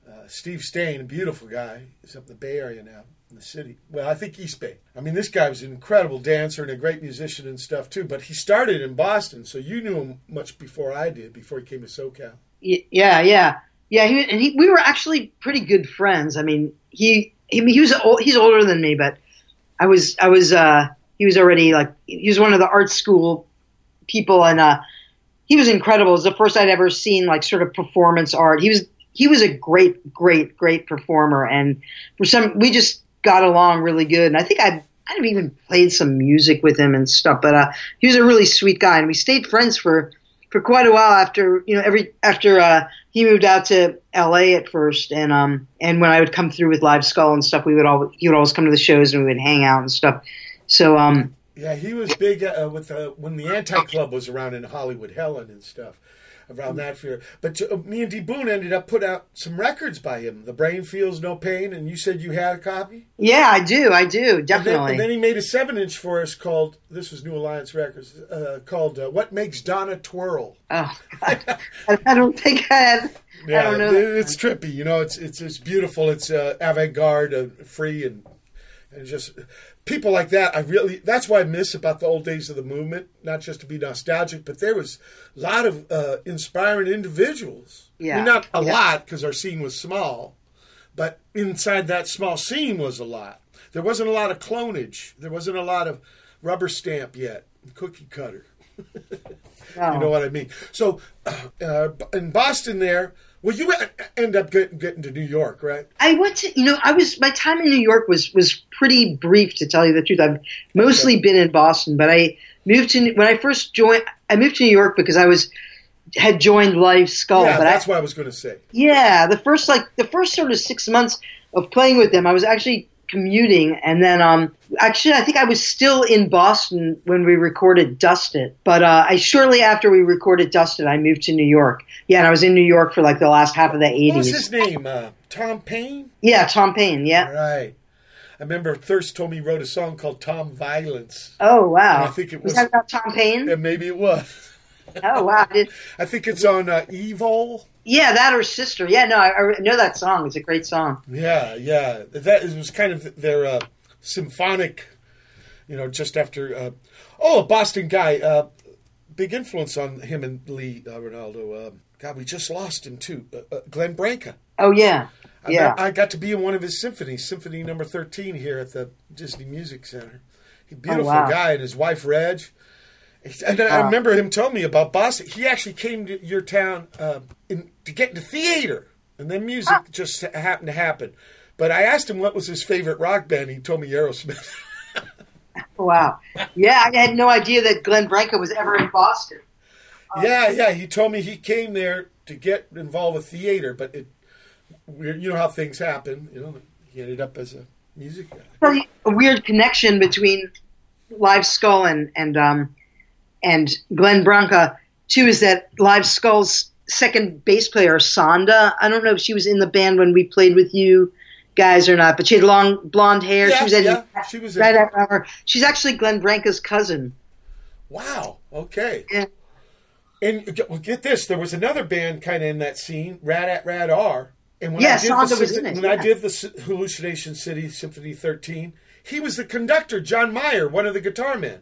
uh, Steve Stain, a beautiful guy. He's up in the Bay Area now in the city. Well, I think East Bay. I mean, this guy was an incredible dancer and a great musician and stuff too. But he started in Boston, so you knew him much before I did, before he came to SoCal. Yeah, yeah, yeah. He and he, we were actually pretty good friends. I mean, he, he, he was he's older than me, but I was, I was, uh, he was already like he was one of the art school people, and uh, he was incredible. It was the first I'd ever seen like sort of performance art. He was he was a great, great, great performer, and for some we just got along really good. And I think I I've even played some music with him and stuff. But uh, he was a really sweet guy, and we stayed friends for for quite a while after you know every after uh, he moved out to L.A. at first, and um and when I would come through with Live Skull and stuff, we would all he would always come to the shows and we would hang out and stuff. So um yeah, he was big uh, with uh, when the Anti Club was around in Hollywood, Helen and stuff around that fear. But uh, me and D Boon ended up put out some records by him. The Brain Feels No Pain, and you said you had a copy. Yeah, I do. I do definitely. And then, and then he made a seven inch for us called this was New Alliance Records uh, called uh, "What Makes Donna Twirl." Oh God, I don't think I have. Yeah, I don't know. it's trippy. You know, it's it's it's beautiful. It's uh, avant garde, uh, free, and and just people like that, I really that's what I miss about the old days of the movement. Not just to be nostalgic, but there was a lot of uh, inspiring individuals. Yeah, I mean, not a yeah. lot because our scene was small, but inside that small scene was a lot. There wasn't a lot of clonage. There wasn't a lot of rubber stamp yet, cookie cutter. Oh. You know what I mean? So, uh, in Boston, there. Well, you end up getting, getting to New York, right? I went to, you know, I was my time in New York was was pretty brief to tell you the truth. I've mostly Okay. been in Boston, but I moved to when I first joined. I moved to New York because I was had joined Live Skull. yeah, but that's I, what I was going to say. yeah, the first like the first sort of six months of playing with them, I was actually commuting, and then um actually I think I was still in Boston when we recorded Dusted, but uh, I shortly after we recorded Dusted, I moved to New York. Yeah, and I was in New York for like the last half of the 80s. What was his name? Uh, Tom Payne? Yeah, Tom Payne. Yeah. Right. I remember Thirst told me he wrote a song called Tom Violence. Oh wow! I think it was- that about Tom Payne? And maybe it was. Oh wow! I I think it's on uh, Evil. Yeah, that or Sister. Yeah, no, I, I know that song. It's a great song. Yeah, yeah. That it was kind of their uh, symphonic, you know, just after. Uh, oh, a Boston guy. Uh, big influence on him and Lee uh, Ranaldo. Uh, God, we just lost him too. Uh, uh, Glenn Branca. Oh yeah, I, yeah. I got to be in one of his symphonies, Symphony Number Thirteen, here at the Disney Music Center. He beautiful Oh, wow. guy, and his wife Reg. And I Wow. remember him telling me about Boston. He actually came to your town uh, in, to get into theater, and then music Ah. just happened to happen. But I asked him what was his favorite rock band. He told me Aerosmith. Wow. Yeah, I had no idea that Glenn Branca was ever in Boston. yeah, yeah. He told me he came there to get involved with theater, but it, you know how things happen. You know, he ended up as a music guy. A weird connection between Live Skull and and um and Glenn Branca too is that Live Skull's second bass player Sonda. I don't know if she was in the band when we played with you guys or not, but she had long blonde hair. Yeah, she was at yeah, she was right after her. She's actually Glenn Branca's cousin. Wow. Okay. Yeah. And get- well, get this, there was another band kind of in that scene, Rat at Rat R. And when Yeah, I did Sonda the, was in it, when I did the Hallucination City Symphony 13, he was the conductor, John Meyer, one of the guitar men.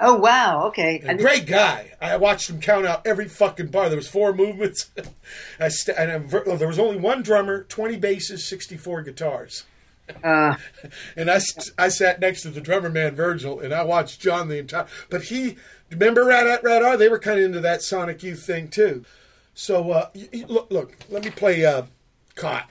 Oh wow, okay. And- great guy. I watched him count out every fucking bar. There was four movements. I st- and ver- oh, there was only one drummer, 20 basses, 64 guitars. uh, And I, st- I sat next to the drummer man Virgil, and I watched John the entire. But he, remember Rat Rat R? They were kind of into that Sonic Youth thing too. So uh, y- y- look, look, let me play uh. Caught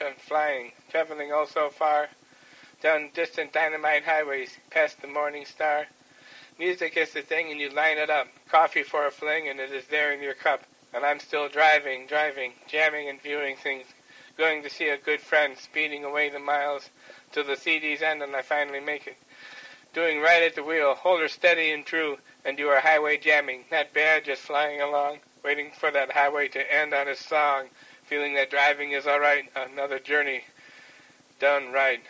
and flying, traveling oh so far, down distant dynamite highways, past the morning star. Music is the thing and you line it up. Coffee for a fling and it is there in your cup. And I'm still driving, driving, jamming and viewing things. Going to see a good friend, speeding away the miles till the CD's end and I finally make it doing right at the wheel, hold her steady and true, and you are highway jamming, not bad, just flying along, waiting for that highway to end on a song, feeling that driving is all right, another journey done right.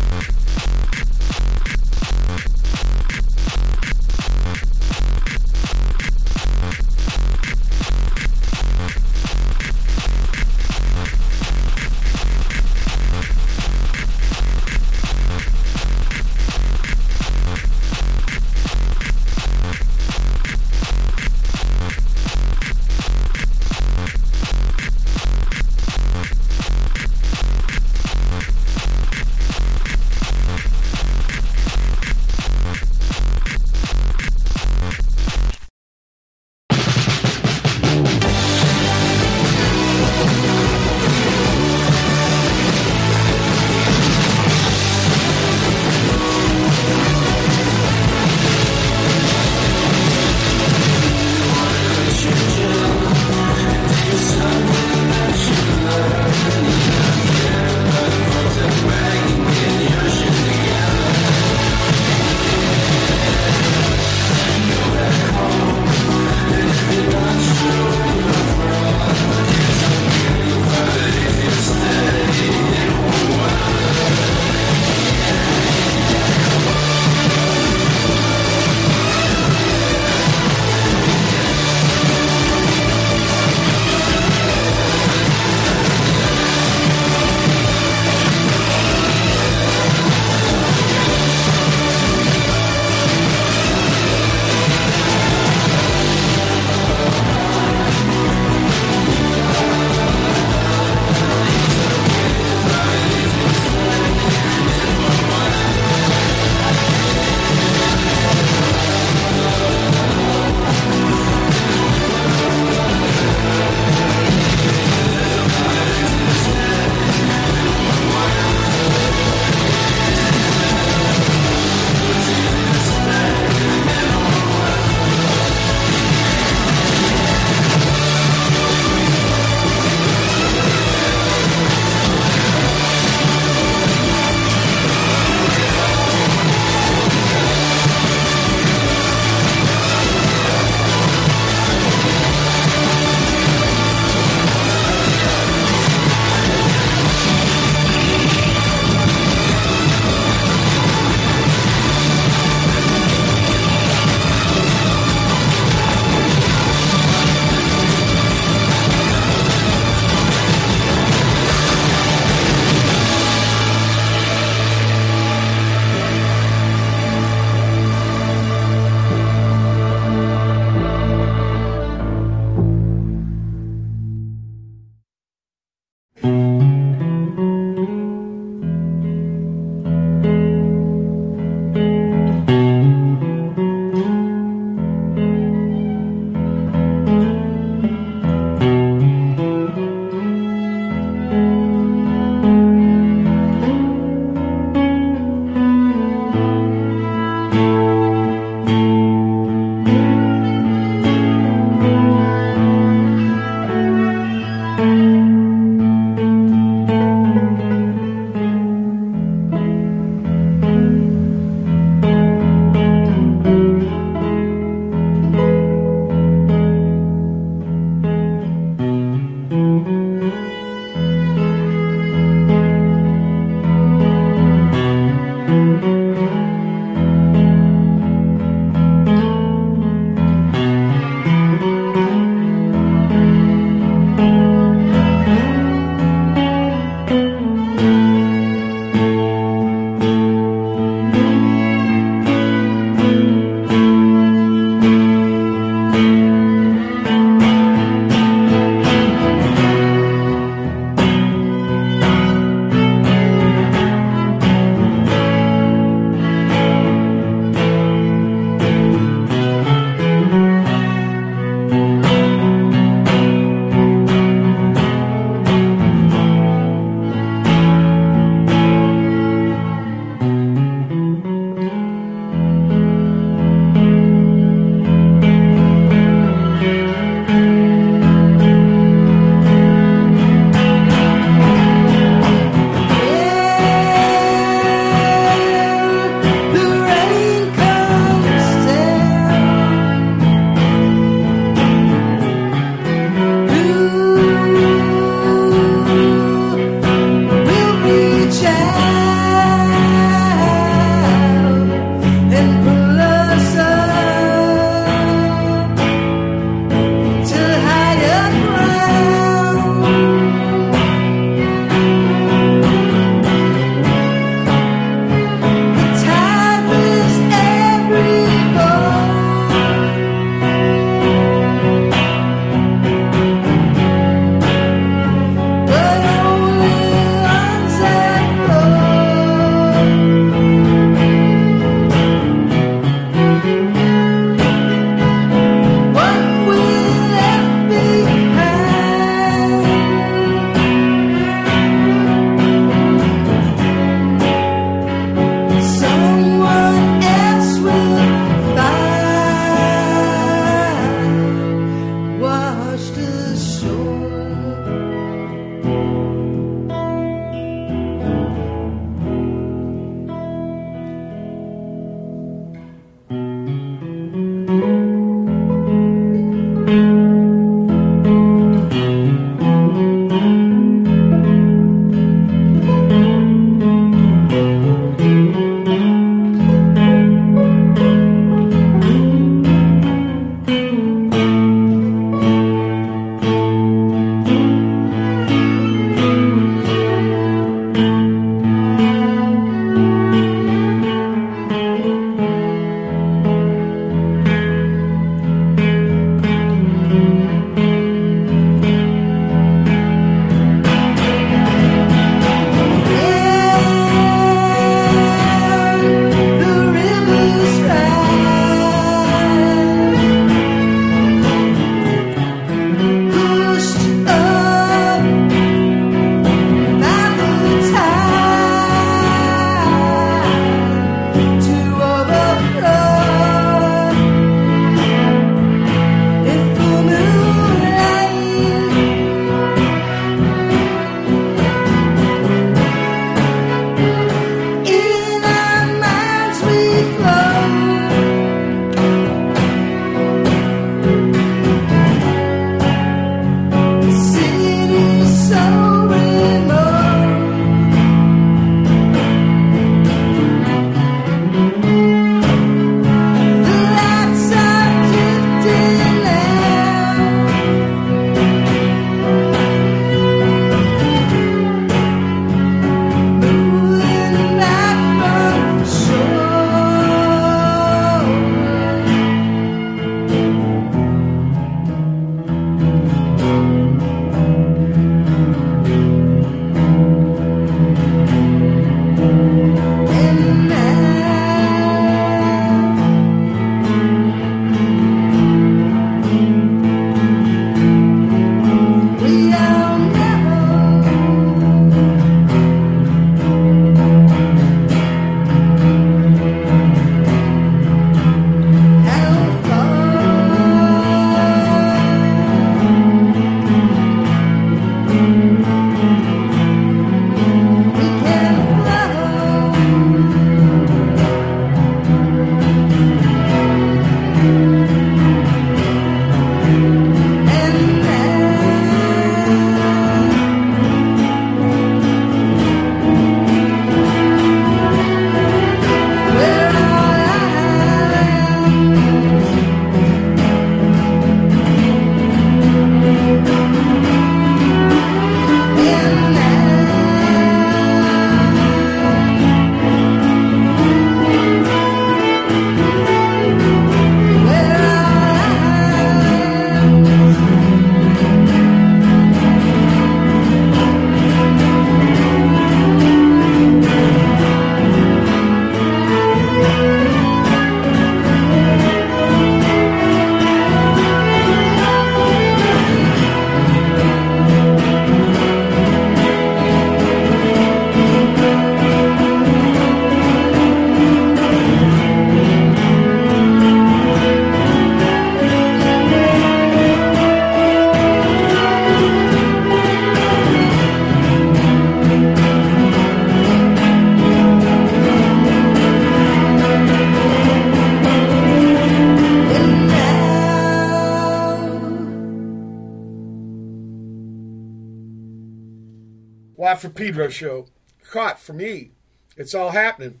Pedro show. Caught for me. It's all happening.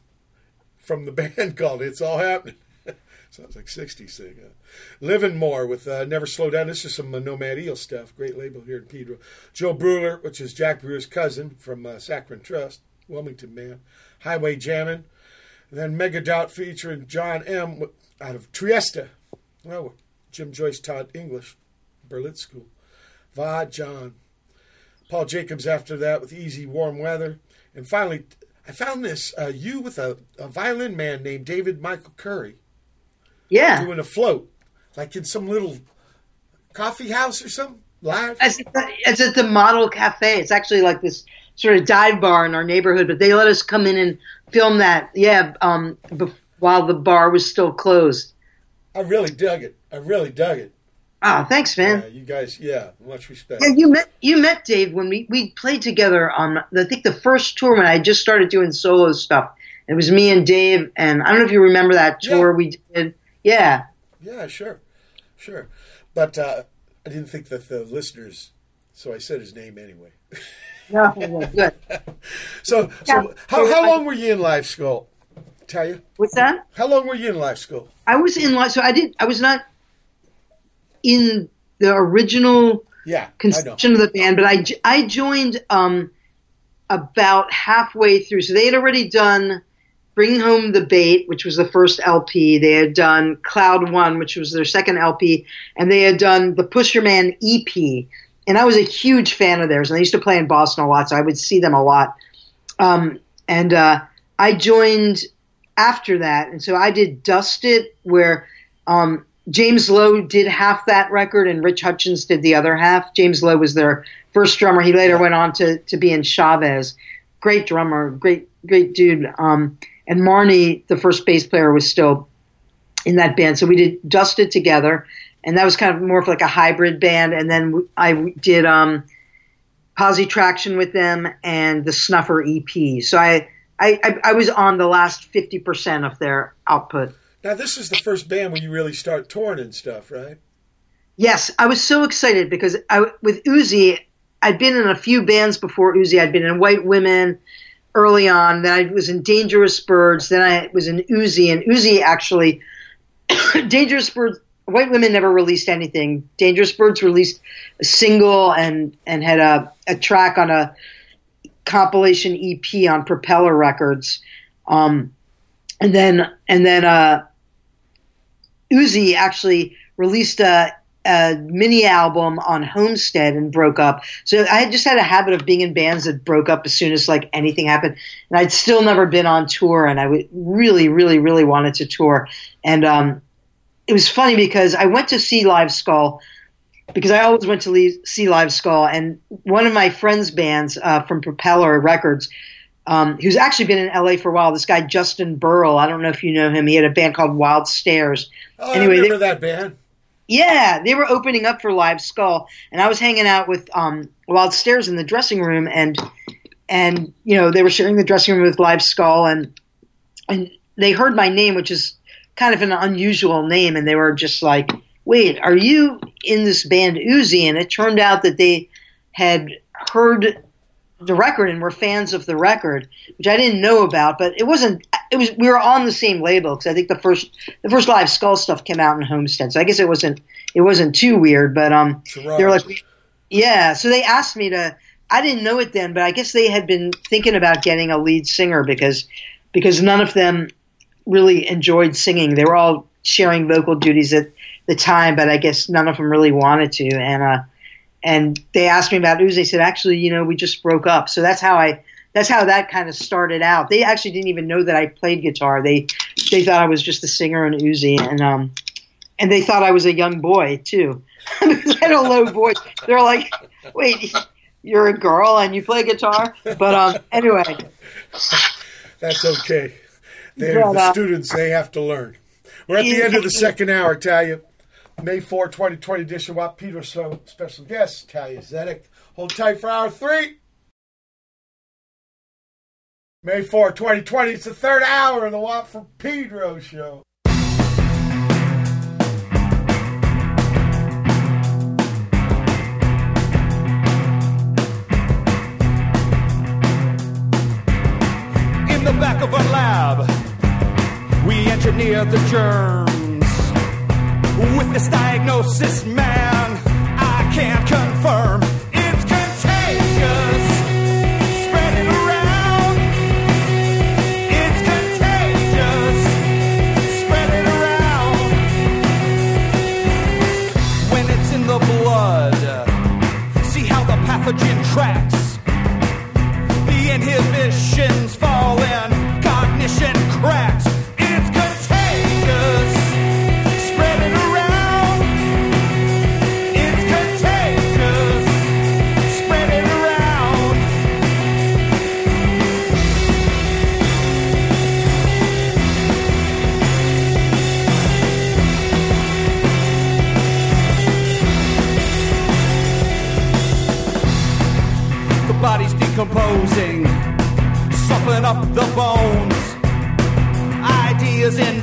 From the band called It's All Happening. Sounds like 60s thing. Huh? Livingmore with uh, Never Slow Down. This is some uh, Nomad Eel stuff. Great label here in Pedro. Joe Brewer, which is Jack Brewer's cousin from uh, Trust, Wilmington man. Highway Jammin'. And then Megadoute featuring John M. out of Trieste. Well, Jim Joyce taught English, Berlitz School. Va John. Paul Jacobs after that with Easy Warm Weather. And finally, I found this uh, you with a, a violin man named David Michael Curry Yeah. doing Afloat, like in some little coffee house or something, live. It's, it's at the Model Cafe. It's actually like this sort of dive bar in our neighborhood, but they let us come in and film that. Yeah, um, bef- while the bar was still closed. I really dug it. I really dug it. Oh, thanks, man. Yeah, you guys, yeah, much respect. Yeah, you met you met Dave when we, we played together on I think the first tour when I just started doing solo stuff. It was me and Dave, and I don't know if you remember that tour Yeah. we did. Yeah, Yeah, sure, sure. But uh, I didn't think that the listeners, so I said his name anyway. no, good. So, Yeah. so how, how long were you in Live Skull? Tell you, What's that? how long were you in Live Skull? I was in like so I did I was not in the original Yeah, conception of the band, but I, I joined um, about halfway through. So they had already done Bringing Home the Bait, which was the first LP. They had done Cloud One, which was their second LP, and they had done the Pusher Man EP. And I was a huge fan of theirs, and they used to play in Boston a lot, so I would see them a lot. Um, and uh, I joined after that, and so I did Dusted, where um, James Lo did half that record and Rich Hutchins did the other half. James Lo was their first drummer. He later went on to, to be in Chavez. Great drummer, great great dude. Um, and Marnie, the first bass player, was still in that band. So we did Dusted together, and that was kind of more of like a hybrid band. And then I did um, Traction with them and the Snuffer EP. So I, I, I was on the last 50% of their output. Now, this is the first band where you really start touring and stuff, right? Yes, I was so excited because I, with Uzi, I'd been in a few bands before Uzi. I'd been in White Women early on. Then I was in Dangerous Birds. Then I was in Uzi, and Uzi actually, Dangerous Birds. White Women never released anything. Dangerous Birds released a single and and had a, a track on a compilation EP on Propeller Records. Um, and then and then uh, Uzi actually released a, a mini album on Homestead and broke up. So I just had a habit of being in bands that broke up as soon as like anything happened. And I'd still never been on tour, and I would really, really, really wanted to tour. And um, it was funny because I went to see Live Skull because I always went to leave, see Live Skull, and one of my friends' bands uh, from Propeller Records. Um, who's actually been in LA for a while? This guy Justin Burrell. I don't know if you know him. He had a band called Wild Stares. Oh, Anyway, I they- that band. Yeah, they were opening up for Live Skull, and I was hanging out with um, Wild Stares in the dressing room, and and you know they were sharing the dressing room with Live Skull, and and they heard my name, which is kind of an unusual name, and they were just like, "Wait, are you in this band Uzi?" And it turned out that they had heard the record and were fans of the record, which I didn't know about. But it wasn't. It was. We were on the same label because I think the first the first Live Skull stuff came out in Homestead, so I guess it wasn't it wasn't too weird. But um, they were like, yeah. So they asked me to. I didn't know it then, but I guess they had been thinking about getting a lead singer because because none of them really enjoyed singing. They were all sharing vocal duties at the time, but I guess none of them really wanted to. And uh, and they asked me about Uzi. They said, actually, you know, we just broke up. So that's how I that's how that kind of started out. They actually didn't even know that I played guitar. They they thought I was just a singer in Uzi, and um and they thought I was a young boy too because I had a low voice. They're like, wait. You're a girl and you play guitar, but um. Anyway, That's okay. They're But, the uh, students. They have to learn. We're at the end of the second hour, Thalia. May 4, 2020 edition. Wap Peter Slow, special guest, Thalia Zedek. Hold tight for hour three. May 4, 2020. It's the third hour of the Watt from Pedro show. In the back of our lab, we engineer the germ with this diagnosis, man. I can't closing, soften up the bones, ideas in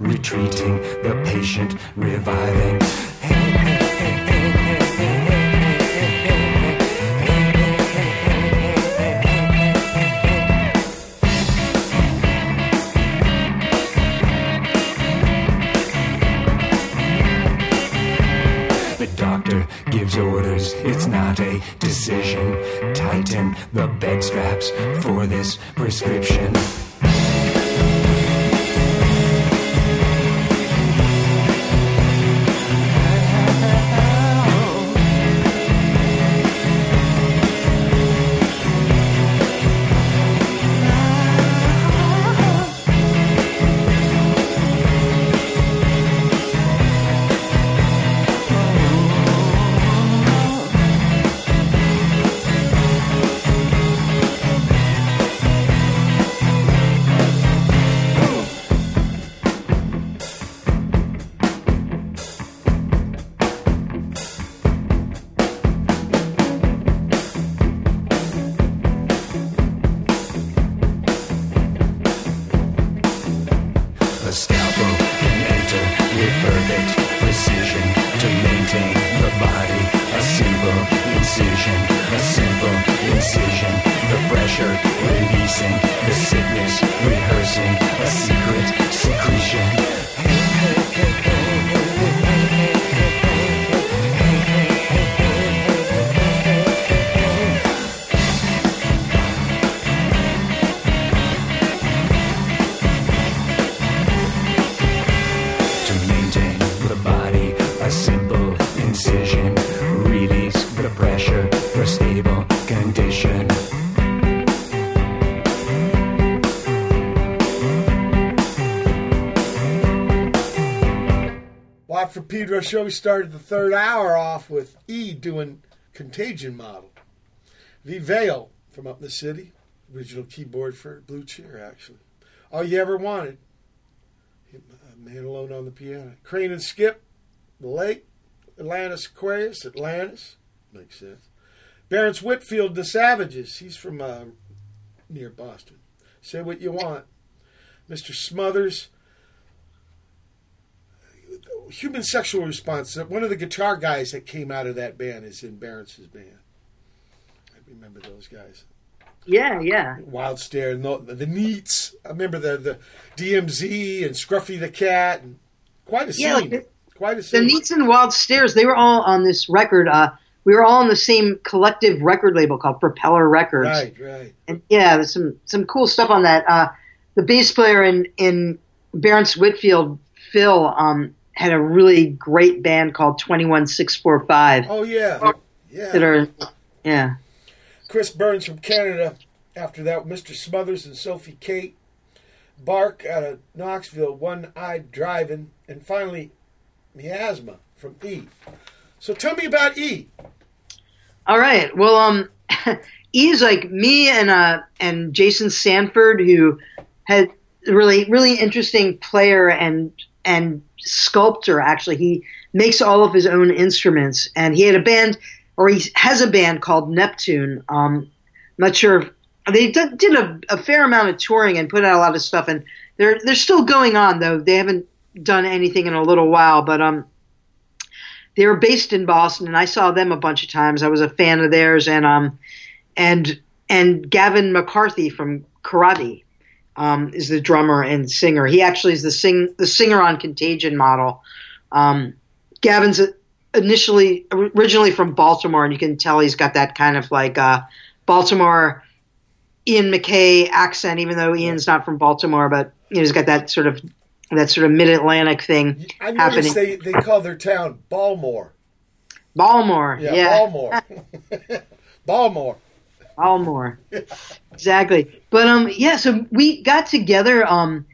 retreating. We started the third hour off with E doing Contagion Model. The from Up in the City, original keyboard for Blue Cheer, actually. All You Ever Wanted, uh, Man Alone on the Piano. Crane and Skip, The Lake, Atlantis Aquarius, Atlantis, makes sense. Barrence Whitfield, The Savages, he's from uh, near Boston. Say what you want. Mr. Smothers, Human sexual response. One of the guitar guys that came out of that band is in Barrence's band. I remember those guys. Yeah, yeah. Wild Stare, and the, the Neats. I remember the, the DMZ and Scruffy the Cat. And quite a scene. Yeah, like the- quite a scene. The scene. Neats and Wild Stares, they were all on this record. Uh, we were all on the same collective record label called Propeller Records. Right, right. And yeah, there's some some cool stuff on that. Uh, the bass player in in Barrence Whitfield, Phil, um, had a really great band called Twenty One Six Four Five. Oh, yeah. Yeah. That are, yeah. Chris Burns from Canada. After that, Mr. Smothers and Sophie Kate. Bark out of Knoxville, One Eyed Driving. And finally, Miasma from E. So tell me about E. All right. Well, um, E's like me and uh and Jason Sanford, who had really really interesting player and and sculptor. Actually, he makes all of his own instruments, and he had a band, or he has a band called Neptune. Um, I'm not sure. They did, did a, a fair amount of touring and put out a lot of stuff, and they're they're still going on though. They haven't done anything in a little while, but um, they were based in Boston, and I saw them a bunch of times. I was a fan of theirs, and um, and and Gavin McCarthy from Karate um, is the drummer and singer. He actually is the sing the singer on Contagion model. Um, Gavin's initially originally from Baltimore, and you can tell he's got that kind of like uh, Baltimore Ian MacKaye accent, even though Ian's not from Baltimore, but you know, he's got that sort of that sort of mid Atlantic thing I happening. they, they call their town Balmore. Baltimore, Yeah, yeah. Balmore. Balmore. Balmore. exactly. But um yeah, so we got together um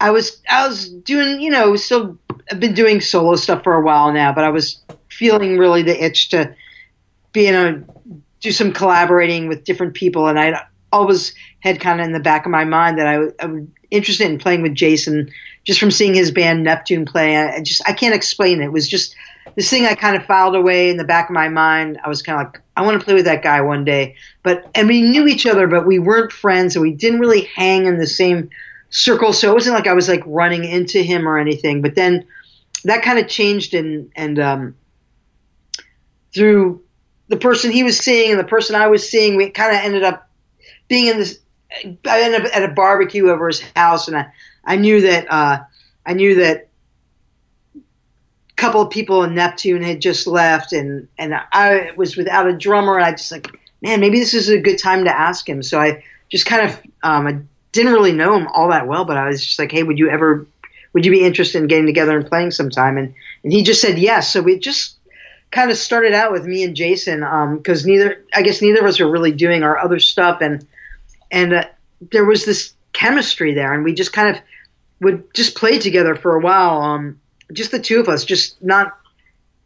I was I was doing, you know, still I've been doing solo stuff for a while now, but I was feeling really the itch to be in a do some collaborating with different people and I always had kind of in the back of my mind that I was interested in playing with Jason just from seeing his band Neptune play. I I just I can't explain it. It was just this thing I kind of filed away in the back of my mind. I was kind of like, I want to play with that guy one day. But and we knew each other, but we weren't friends, and we didn't really hang in the same circle. So it wasn't like I was like running into him or anything. But then that kind of changed, and and um, through the person he was seeing and the person I was seeing, we kind of ended up being in this. I ended up at a barbecue over his house, and I, I knew that uh, I knew that couple of people in Neptune had just left, and and I was without a drummer, and I just like, man, maybe this is a good time to ask him. So I just kind of um, I didn't really know him all that well, but I was just like, hey, would you ever would you be interested in getting together and playing sometime? And and he just said yes. So we just kind of started out with me and Jason because neither I guess neither of us were really doing our other stuff, and and uh, there was this chemistry there, and we just kind of would just play together for a while. Um, just the two of us, just not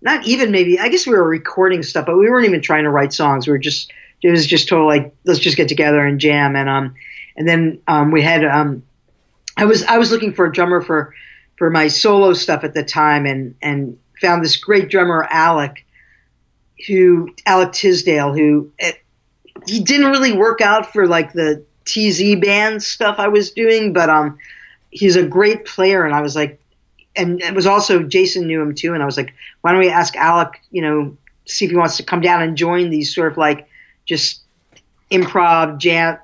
not even maybe. I guess we were recording stuff, but we weren't even trying to write songs. We were just it was just total like let's just get together and jam, and um and then um we had um I was I was looking for a drummer for for my solo stuff at the time, and and found this great drummer Alec, who Alec Tisdale, who it, he didn't really work out for like the TZ band stuff I was doing, but um he's a great player, and I was like, and it was also Jason knew him too, and I was like, why don't we ask Alec, you know, see if he wants to come down and join these sort of like just improv jam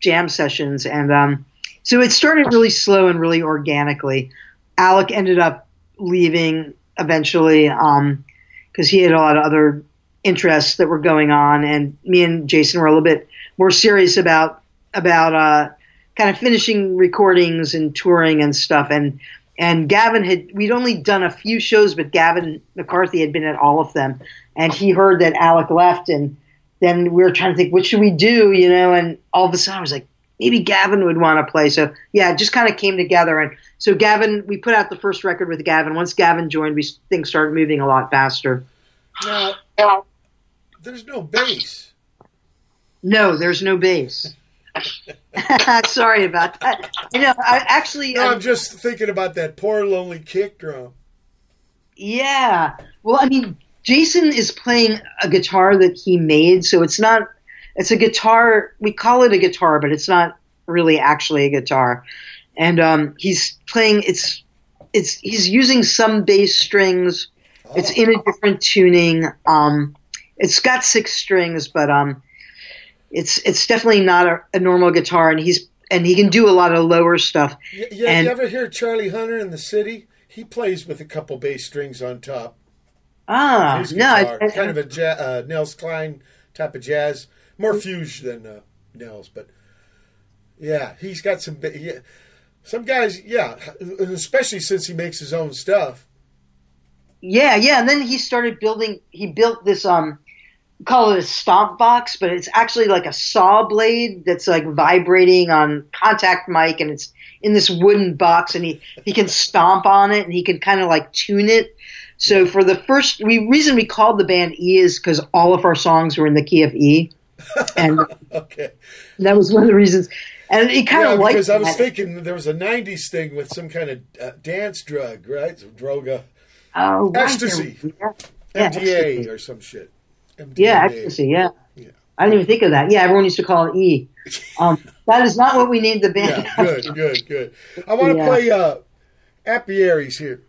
jam sessions, and um so it started really slow and really organically. Alec ended up leaving eventually because he had a lot of other interests that were going on, and me and Jason were a little bit more serious about about uh, kind of finishing recordings and touring and stuff. And and Gavin had we'd only done a few shows, but Gavin McCarthy had been at all of them, and he heard that Alec left, and then we were trying to think what should we do, you know, and all of a sudden I was like maybe Gavin would want to play. So yeah, it just kind of came together. And so Gavin, we put out the first record with Gavin. Once Gavin joined, we things started moving a lot faster. Now, there's no bass. No, there's no bass. Sorry about that. You know, I actually. No, um, I'm just thinking about that poor lonely kick drum. Yeah. Well, I mean, Jason is playing a guitar that he made, so it's not. It's a guitar. We call it a guitar, but it's not really actually a guitar, and um, he's playing. It's it's he's using some bass strings. It's in a different tuning. Um, it's got six strings, but um, it's it's definitely not a, a normal guitar, and he's and he can do a lot of lower stuff. Yeah, and you ever hear Charlie Hunter in the city? He plays with a couple bass strings on top. ah, no, I- I- kind of a ja- uh, Nels Cline type of jazz, more fuge than uh, Nels, but yeah, he's got some. Yeah, some guys, yeah, especially since he makes his own stuff. Yeah, yeah, and then he started building. He built this um, call it a stomp box, but it's actually like a saw blade that's like vibrating on contact mic, and it's in this wooden box, and he he can stomp on it, and he can kind of like tune it. So for the first, we reason we called the band E is because all of our songs were in the key of E, and Okay. that was one of the reasons. And he kind yeah, of liked because I was that. thinking there was a '90s thing with some kind of uh, dance drug, right? Some droga, oh, ecstasy, yeah, yeah, MDA ecstasy. or some shit. MDMA. Yeah, ecstasy. Yeah. I didn't even think of that. Yeah, everyone used to call it E. Um, that is not what we named the band. Yeah, good, good, good. I want to Yeah. play uh, Apiaries here.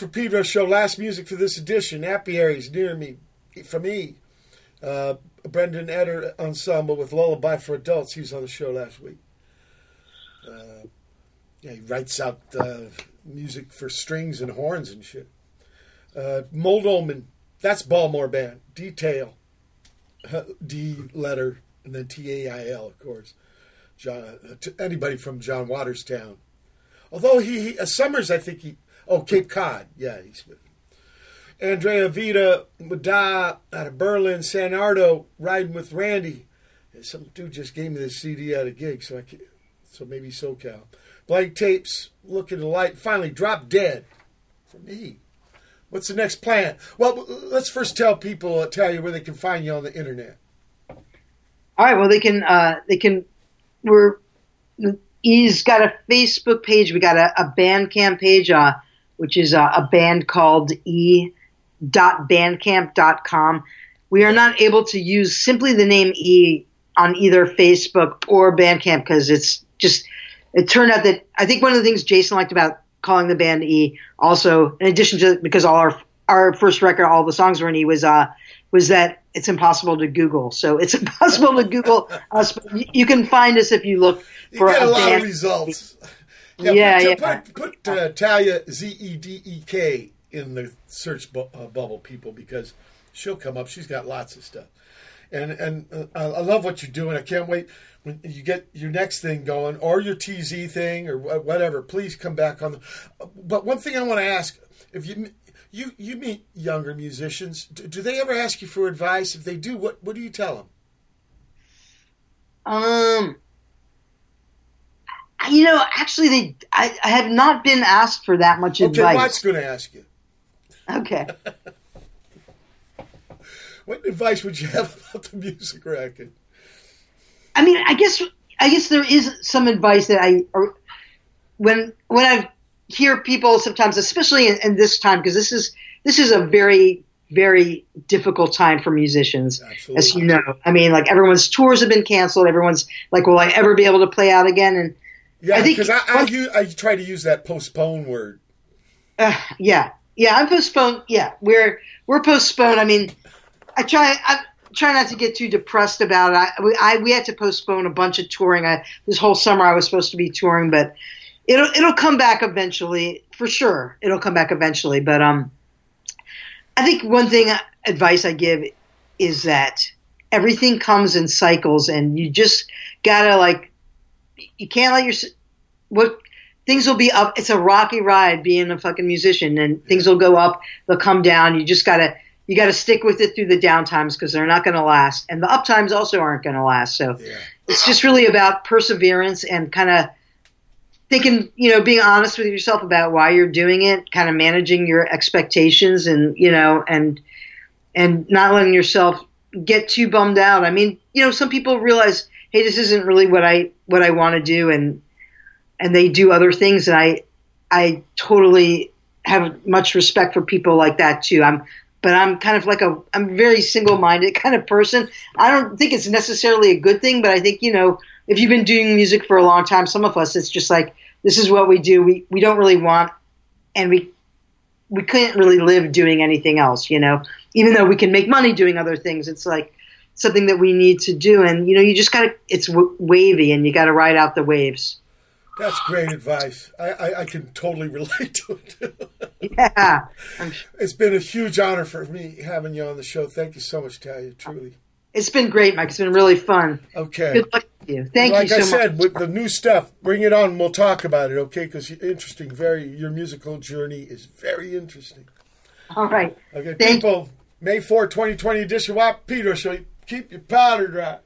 For Pedro show. Last music for this edition. Apiaries near me, for me. Uh, Brendan Eder ensemble with Lullaby for Adults. He was on the show last week. Uh, yeah, he writes out uh, music for strings and horns and shit. Uh, Mold Omen. That's Balmore Band. Detail. D letter and then T A I L, of course. John, uh, anybody from John Waterstown. Although he, he uh, Summers, I think he. Oh, Cape Cod. Yeah, he's. Andre Vida Mada out of Berlin, San Ardo, riding with Randy. And some dude just gave me this CD at a gig, so I can, so maybe SoCal. Blank tapes, look at the light. Finally, drop dead for me. What's the next plan? Well, let's first tell people, uh, tell you where they can find you on the internet. All right. Well, they can. Uh, they can. We're. He's got a Facebook page. We got a, a Bandcamp page, uh, which is uh, a band called E. Dot bandcamp.com. We are not able to use simply the name E on either Facebook or Bandcamp because it's just. It turned out that I think one of the things Jason liked about calling the band E, also in addition to because all our our first record, all the songs were in E, was uh was that it's impossible to Google. So it's impossible to Google us. But you- you can find us if you look You for get a lot band. of results. Yeah, put, yeah. Put, put uh, Thalia Z E D E K in the search bu- uh, bubble, people, because she'll come up. She's got lots of stuff, and and uh, I I love what you're doing. I can't wait when you get your next thing going or your TZ thing or whatever. Please come back on. The, but one thing I want to ask: if you you you meet younger musicians, do, do they ever ask you for advice? If they do, what what do you tell them? Um, you know, actually, they I, I have not been asked for that much advice. Okay, advice. Watt's going to ask you. Okay. What advice would you have about the music racket? I mean, I guess I guess there is some advice that I or when when I hear people sometimes, especially in, in this time, because this is this is a very very difficult time for musicians, as you know. I mean, like everyone's tours have been canceled. Everyone's like, will I ever be able to play out again? And Yeah, because I I, I, I try to use that postpone word. Uh, yeah, yeah, I'm postponed. Yeah, we're we're postponed. I mean, I try I try not to get too depressed about it. I we, I we had to postpone a bunch of touring. I, this whole summer I was supposed to be touring, but it'll it'll come back eventually for sure. It'll come back eventually. But um, I think one thing advice I give is that everything comes in cycles, and you just gotta like you can't let your what things will be up. It's a rocky ride being a fucking musician, and things will go up, they'll come down. You just gotta you gotta stick with it through the down times because they're not gonna last, and the up times also aren't gonna last. So it's just really about perseverance and kind of thinking, you know, being honest with yourself about why you're doing it, kind of managing your expectations, and you know, and and not letting yourself get too bummed out. I mean, you know, some people realize, hey, this isn't really what I what I want to do, and and they do other things, and I I totally have much respect for people like that too. I'm but I'm kind of like a I'm very single minded kind of person. I don't think it's necessarily a good thing, but I think you know if you've been doing music for a long time, some of us it's just like this is what we do. We we don't really want and we we couldn't really live doing anything else, you know. Even though we can make money doing other things, it's like something that we need to do. And you know, you just got to. It's w- wavy, and you got to ride out the waves. That's great advice. I, I, I can totally relate to it. Yeah. It's been a huge honor for me having you on the show. Thank you so much, Thalia. Truly. It's been great, Mike. It's been really fun. Okay. Good luck to you. Thank like you so I said, much. with the new stuff, bring it on. We'll talk about it, okay? Because interesting. Very your musical journey is very interesting. All right. Okay, Thank people. May 4, 2020 edition. Wap Peter, so keep your powder dry.